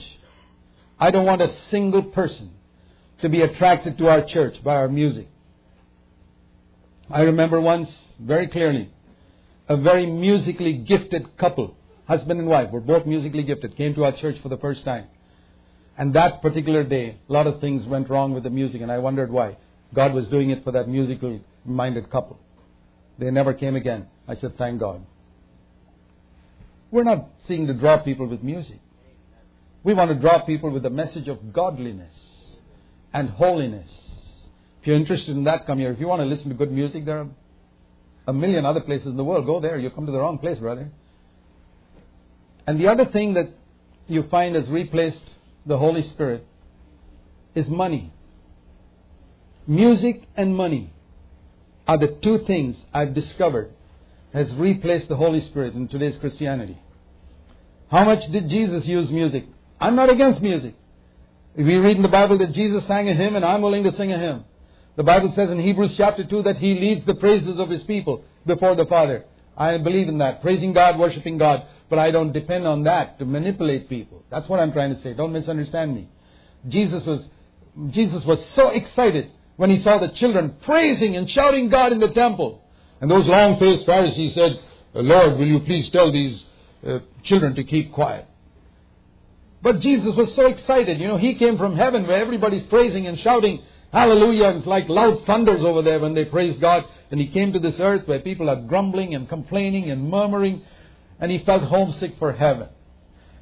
I don't want a single person to be attracted to our church by our music. I remember once very clearly a very musically gifted couple, husband and wife, were both musically gifted, came to our church for the first time. And that particular day, a lot of things went wrong with the music, and I wondered why. God was doing it for that musical minded couple. They never came again. I said, Thank God. We're not seeking to draw people with music. We want to draw people with the message of godliness and holiness. If you're interested in that, come here. If you want to listen to good music, there are a million other places in the world. Go there. You come to the wrong place, brother. And the other thing that you find has replaced the Holy Spirit is money. Music and money are the two things I've discovered has replaced the Holy Spirit in today's Christianity. How much did Jesus use music? I'm not against music. We read in the Bible that Jesus sang a hymn and I'm willing to sing a hymn. The Bible says in Hebrews chapter 2 that He leads the praises of His people before the Father. I believe in that. Praising God, worshiping God. But I don't depend on that to manipulate people. That's what I'm trying to say. Don't misunderstand me. Jesus was, Jesus was so excited when he saw the children praising and shouting God in the temple. And those long faced Pharisees said, Lord, will you please tell these uh, children to keep quiet? But Jesus was so excited. You know, he came from heaven where everybody's praising and shouting hallelujah. It's like loud thunders over there when they praise God. And he came to this earth where people are grumbling and complaining and murmuring. And he felt homesick for heaven.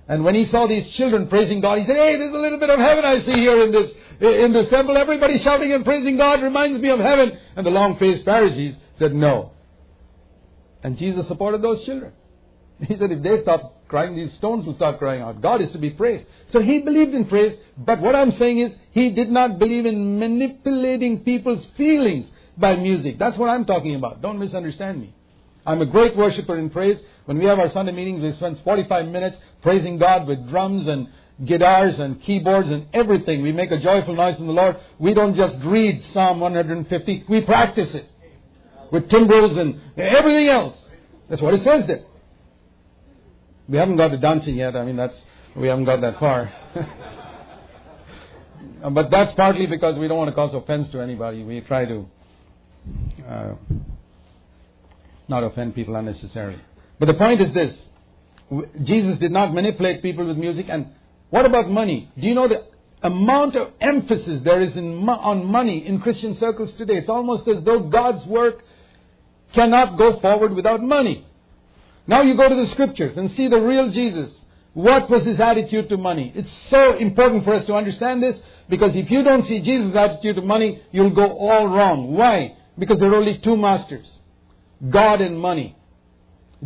And when he saw these children praising God, he said, Hey, there's a little bit of heaven I see here in this, in this temple. Everybody shouting and praising God reminds me of heaven. And the long faced Pharisees said, No. And Jesus supported those children. He said, If they stop crying, these stones will start crying out. God is to be praised. So he believed in praise, but what I'm saying is, he did not believe in manipulating people's feelings by music. That's what I'm talking about. Don't misunderstand me. I'm a great worshiper in praise. When we have our Sunday meetings, we spend 45 minutes praising God with drums and guitars and keyboards and everything. We make a joyful noise in the Lord. We don't just read Psalm 150, we practice it with timbrels and everything else. That's what it says there. We haven't got to dancing yet. I mean, that's we haven't got that far. but that's partly because we don't want to cause offense to anybody. We try to uh, not offend people unnecessarily. But the point is this Jesus did not manipulate people with music. And what about money? Do you know the amount of emphasis there is on money in Christian circles today? It's almost as though God's work cannot go forward without money. Now you go to the scriptures and see the real Jesus. What was his attitude to money? It's so important for us to understand this because if you don't see Jesus' attitude to money, you'll go all wrong. Why? Because there are only two masters God and money.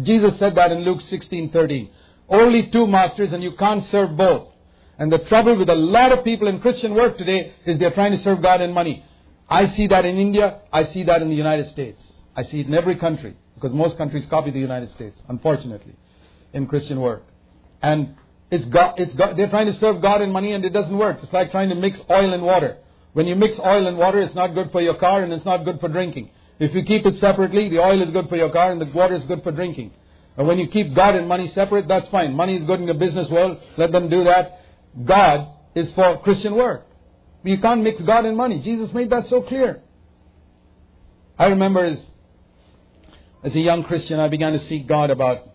Jesus said that in Luke 16 13. Only two masters, and you can't serve both. And the trouble with a lot of people in Christian work today is they're trying to serve God and money. I see that in India, I see that in the United States. I see it in every country because most countries copy the United States, unfortunately, in Christian work. And it's God, it's God, they're trying to serve God and money and it doesn't work. It's like trying to mix oil and water. When you mix oil and water, it's not good for your car and it's not good for drinking. If you keep it separately, the oil is good for your car and the water is good for drinking. And when you keep God and money separate, that's fine. Money is good in the business world. Let them do that. God is for Christian work. You can't mix God and money. Jesus made that so clear. I remember as, as a young Christian, I began to seek God about,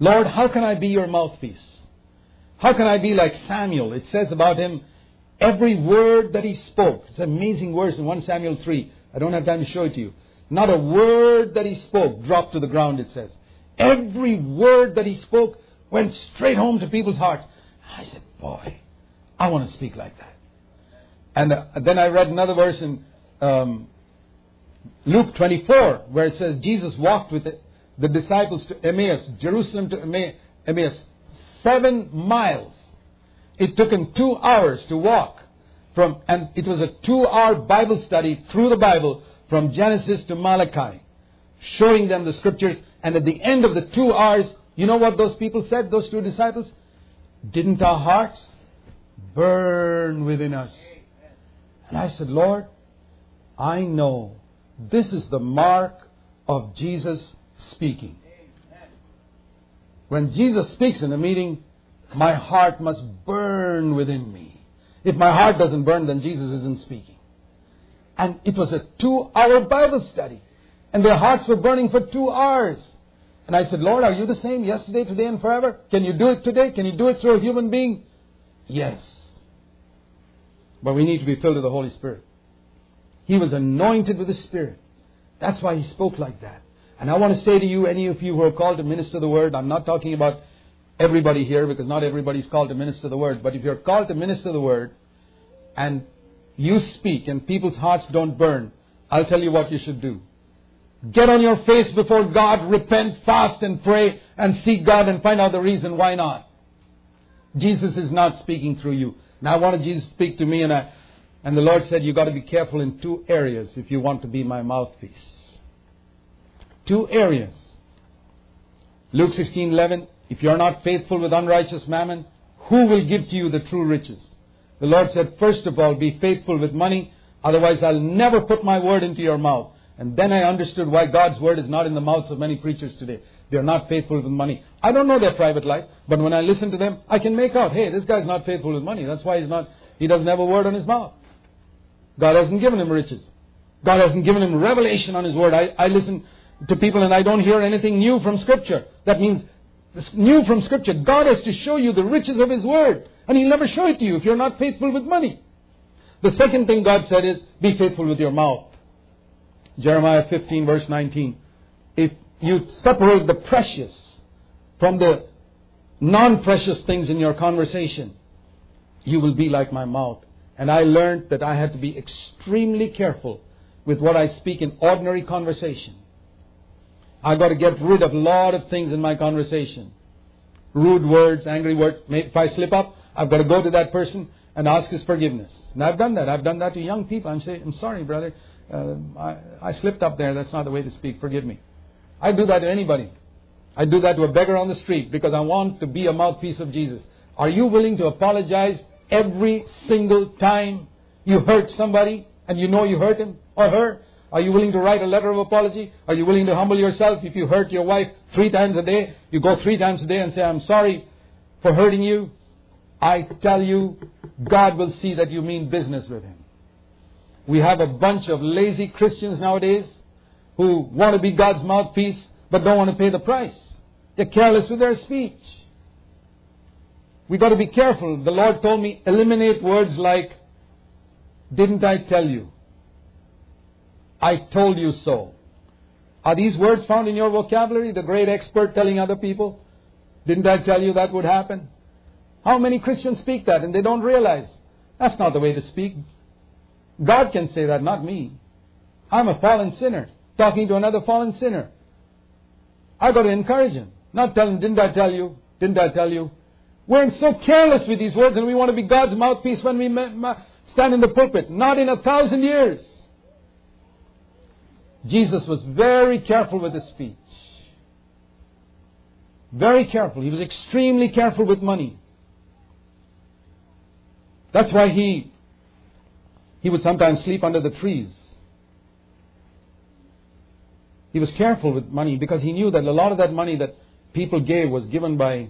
Lord, how can I be your mouthpiece? How can I be like Samuel? It says about him, every word that he spoke. It's amazing verse in 1 Samuel 3. I don't have time to show it to you. Not a word that he spoke dropped to the ground, it says. Every word that he spoke went straight home to people's hearts. I said, Boy, I want to speak like that. And uh, then I read another verse in um, Luke 24 where it says Jesus walked with the, disciples to Emmaus, Jerusalem to Emmaus, seven miles. It took him two hours to walk from, and it was a two hour Bible study through the Bible from Genesis to Malachi, showing them the scriptures. And at the end of the two hours, you know what those people said, those two disciples? Didn't our hearts burn within us? And I said, Lord, I know this is the mark of Jesus speaking. When Jesus speaks in a meeting, my heart must burn within me. If my heart doesn't burn, then Jesus isn't speaking. And it was a two hour Bible study. And their hearts were burning for two hours. And I said, Lord, are you the same yesterday, today, and forever? Can you do it today? Can you do it through a human being? Yes. But we need to be filled with the Holy Spirit. He was anointed with the Spirit. That's why he spoke like that. And I want to say to you, any of you who are called to minister the word, I'm not talking about everybody here because not everybody's called to minister the word, but if you're called to minister the word and you speak and people's hearts don't burn, I'll tell you what you should do. Get on your face before God, repent, fast, and pray, and seek God and find out the reason why not. Jesus is not speaking through you. Now I wanted Jesus to speak to me, and I, and the Lord said, You've got to be careful in two areas if you want to be my mouthpiece. Two areas. Luke 16:11. If you are not faithful with unrighteous mammon, who will give to you the true riches? The Lord said, first of all, be faithful with money, otherwise I'll never put my word into your mouth. And then I understood why God's word is not in the mouths of many preachers today. They're not faithful with money. I don't know their private life, but when I listen to them, I can make out, hey, this guy's not faithful with money. That's why he's not, he doesn't have a word on his mouth. God hasn't given him riches. God hasn't given him revelation on his word. I, I listen to people and I don't hear anything new from scripture. That means new from scripture. God has to show you the riches of his word. And he'll never show it to you if you're not faithful with money. The second thing God said is, be faithful with your mouth. Jeremiah 15 verse 19. If you separate the precious from the non-precious things in your conversation, you will be like my mouth. And I learned that I had to be extremely careful with what I speak in ordinary conversation. I got to get rid of a lot of things in my conversation. Rude words, angry words. If I slip up, I've got to go to that person and ask his forgiveness. And I've done that. I've done that to young people. I'm saying, I'm sorry, brother. Uh, I, I slipped up there. That's not the way to speak. Forgive me. I do that to anybody. I do that to a beggar on the street because I want to be a mouthpiece of Jesus. Are you willing to apologize every single time you hurt somebody and you know you hurt him or her? Are you willing to write a letter of apology? Are you willing to humble yourself? If you hurt your wife three times a day, you go three times a day and say, I'm sorry for hurting you. I tell you, God will see that you mean business with him. We have a bunch of lazy Christians nowadays who want to be God's mouthpiece but don't want to pay the price. They're careless with their speech. We got to be careful. The Lord told me eliminate words like, didn't I tell you? I told you so. Are these words found in your vocabulary? The great expert telling other people, didn't I tell you that would happen? How many Christians speak that and they don't realize? That's not the way to speak. God can say that, not me. I'm a fallen sinner talking to another fallen sinner. I've got to encourage him, not tell him, didn't I tell you? Didn't I tell you? We're so careless with these words and we want to be God's mouthpiece when we stand in the pulpit. Not in a thousand years. Jesus was very careful with his speech. Very careful. He was extremely careful with money. That's why he, he would sometimes sleep under the trees. He was careful with money because he knew that a lot of that money that people gave was given by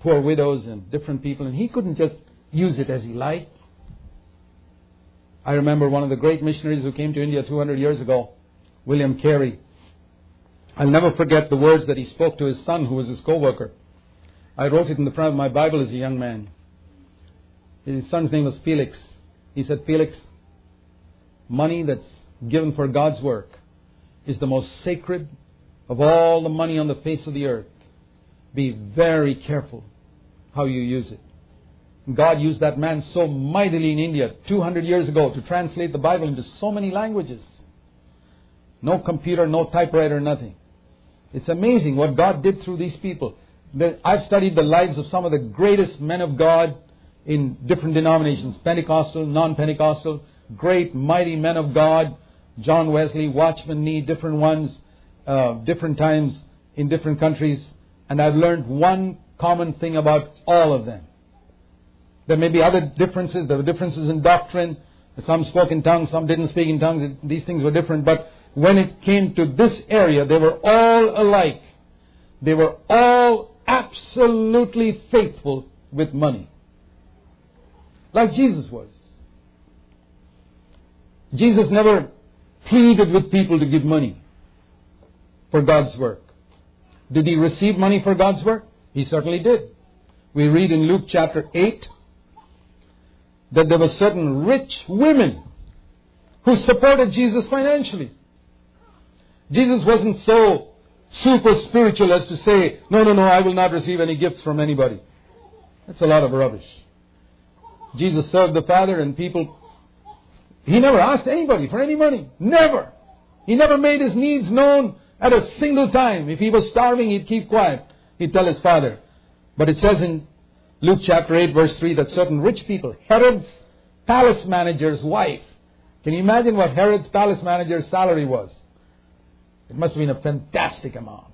poor widows and different people, and he couldn't just use it as he liked. I remember one of the great missionaries who came to India 200 years ago, William Carey. I'll never forget the words that he spoke to his son, who was his co worker. I wrote it in the front of my Bible as a young man. His son's name was Felix. He said, Felix, money that's given for God's work is the most sacred of all the money on the face of the earth. Be very careful how you use it. God used that man so mightily in India 200 years ago to translate the Bible into so many languages. No computer, no typewriter, nothing. It's amazing what God did through these people. I've studied the lives of some of the greatest men of God in different denominations Pentecostal, non Pentecostal, great, mighty men of God. John Wesley, Watchman Nee, different ones, uh, different times in different countries. And I've learned one common thing about all of them. There may be other differences. There were differences in doctrine. Some spoke in tongues, some didn't speak in tongues. These things were different. But when it came to this area, they were all alike. They were all absolutely faithful with money. Like Jesus was. Jesus never pleaded with people to give money for God's work. Did he receive money for God's work? He certainly did. We read in Luke chapter 8 that there were certain rich women who supported Jesus financially. Jesus wasn't so super spiritual as to say, no, no, no, I will not receive any gifts from anybody. That's a lot of rubbish. Jesus served the Father and people, he never asked anybody for any money. Never. He never made his needs known at a single time. If he was starving, he'd keep quiet. He'd tell his father. But it says in Luke chapter 8 verse 3 that certain rich people, Herod's palace manager's wife, can you imagine what Herod's palace manager's salary was? It must have been a fantastic amount.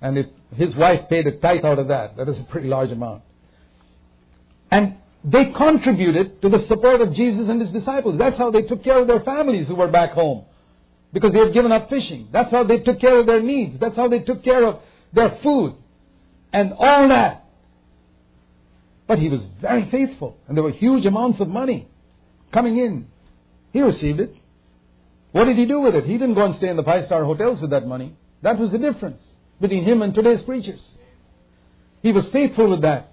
And if his wife paid a tithe out of that, that is a pretty large amount. And they contributed to the support of Jesus and his disciples. That's how they took care of their families who were back home. Because they had given up fishing. That's how they took care of their needs. That's how they took care of their food. And all that. But he was very faithful. And there were huge amounts of money coming in. He received it. What did he do with it? He didn't go and stay in the five star hotels with that money. That was the difference between him and today's preachers. He was faithful with that.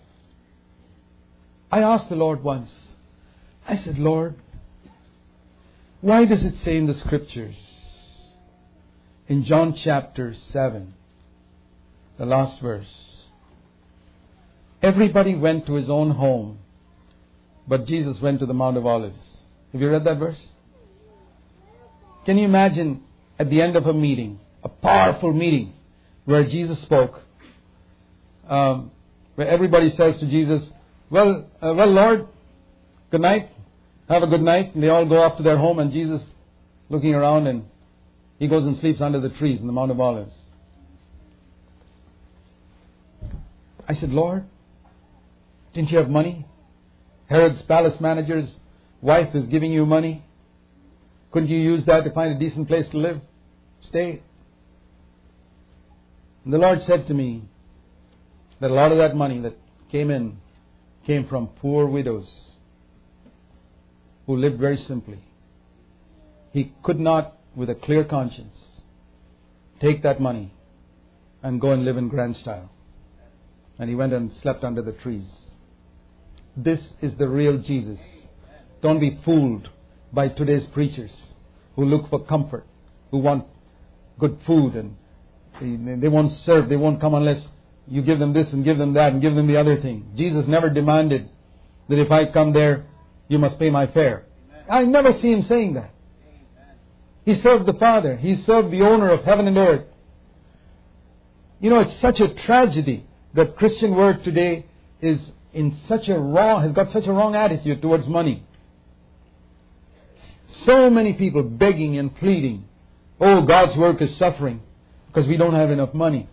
I asked the Lord once, I said, Lord, why does it say in the scriptures, in John chapter 7, the last verse, everybody went to his own home, but Jesus went to the Mount of Olives? Have you read that verse? Can you imagine at the end of a meeting, a powerful meeting, where Jesus spoke, um, where everybody says to Jesus, "Well, uh, well, Lord, good night. Have a good night." And they all go off to their home, and Jesus, looking around, and he goes and sleeps under the trees in the Mount of Olives. I said, Lord, didn't you have money? Herod's palace manager's wife is giving you money. Couldn't you use that to find a decent place to live? Stay. And the Lord said to me that a lot of that money that came in came from poor widows who lived very simply. He could not, with a clear conscience, take that money and go and live in grand style. And he went and slept under the trees. This is the real Jesus. Don't be fooled by today's preachers who look for comfort, who want good food, and they won't serve, they won't come unless you give them this and give them that and give them the other thing. Jesus never demanded that if I come there, you must pay my fare. I never see him saying that. He served the Father. He served the owner of heaven and earth. You know, it's such a tragedy that Christian work today is in such a wrong, has got such a wrong attitude towards money. So many people begging and pleading. Oh, God's work is suffering because we don't have enough money.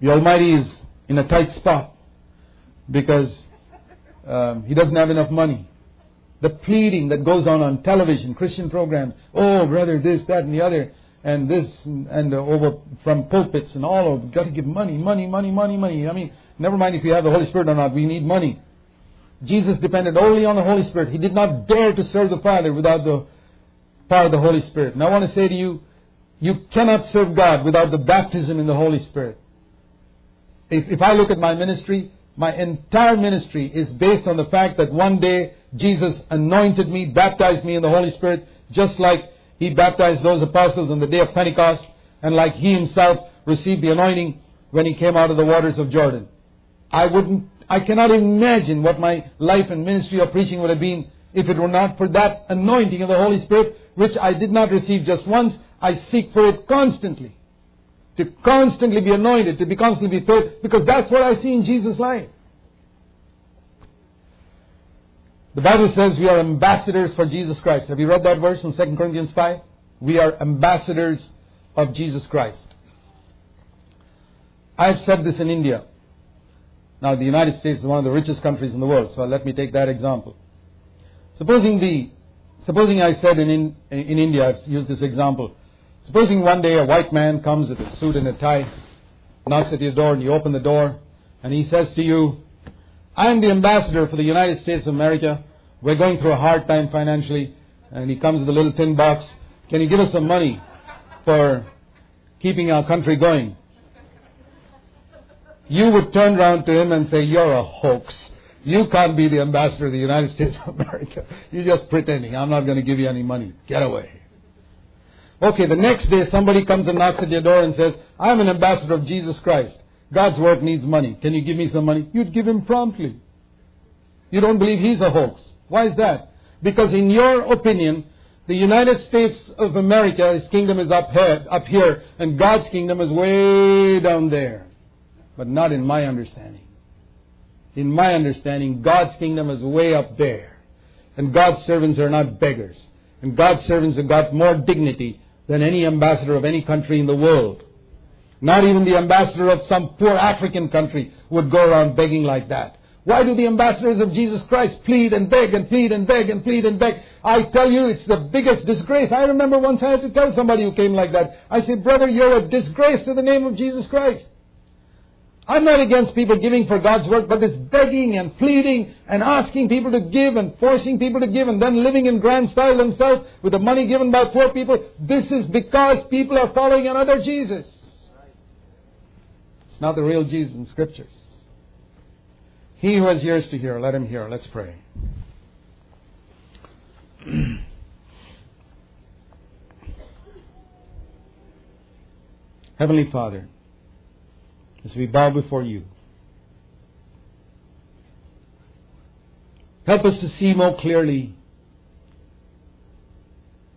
The Almighty is in a tight spot because um, He doesn't have enough money. The pleading that goes on on television, Christian programs, oh, brother, this, that, and the other, and this, and, and uh, over from pulpits and all of, got to give money, money, money, money, money. I mean, never mind if you have the Holy Spirit or not, we need money. Jesus depended only on the Holy Spirit. He did not dare to serve the Father without the power of the Holy Spirit. And I want to say to you, you cannot serve God without the baptism in the Holy Spirit. If, if I look at my ministry, my entire ministry is based on the fact that one day Jesus anointed me, baptized me in the Holy Spirit, just like He baptized those apostles on the day of Pentecost, and like He Himself received the anointing when He came out of the waters of Jordan. I wouldn't I cannot imagine what my life and ministry of preaching would have been if it were not for that anointing of the Holy Spirit, which I did not receive just once. I seek for it constantly. To constantly be anointed, to be constantly be filled, because that's what I see in Jesus' life. The Bible says we are ambassadors for Jesus Christ. Have you read that verse in 2 Corinthians 5? We are ambassadors of Jesus Christ. I've said this in India. Now, the United States is one of the richest countries in the world, so let me take that example. Supposing the, supposing I said in, in, in India, I've used this example, supposing one day a white man comes with a suit and a tie, knocks at your door, and you open the door, and he says to you, I am the ambassador for the United States of America. We're going through a hard time financially. And he comes with a little tin box. Can you give us some money for keeping our country going? You would turn around to him and say, You're a hoax. You can't be the ambassador of the United States of America. You're just pretending. I'm not going to give you any money. Get away. Okay, the next day somebody comes and knocks at your door and says, I'm an ambassador of Jesus Christ. God's work needs money. Can you give me some money? You'd give him promptly. You don't believe he's a hoax. Why is that? Because in your opinion, the United States of America, his kingdom is up here, up here, and God's kingdom is way down there. But not in my understanding. In my understanding, God's kingdom is way up there. And God's servants are not beggars. And God's servants have got more dignity than any ambassador of any country in the world. Not even the ambassador of some poor African country would go around begging like that. Why do the ambassadors of Jesus Christ plead and beg and plead and beg and plead and beg? I tell you, it's the biggest disgrace. I remember once I had to tell somebody who came like that. I said, brother, you're a disgrace to the name of Jesus Christ. I'm not against people giving for God's work, but this begging and pleading and asking people to give and forcing people to give and then living in grand style themselves with the money given by poor people, this is because people are following another Jesus. It's not the real Jesus in Scriptures. He who has ears to hear, let him hear. Let's pray. Heavenly Father, as we bow before you, help us to see more clearly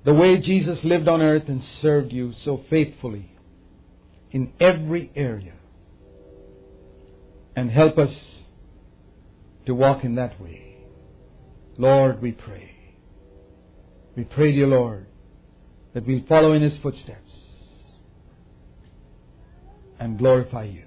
the way Jesus lived on earth and served you so faithfully in every area. And help us to walk in that way. Lord, we pray. We pray, dear Lord, that we'll follow in His footsteps and glorify you.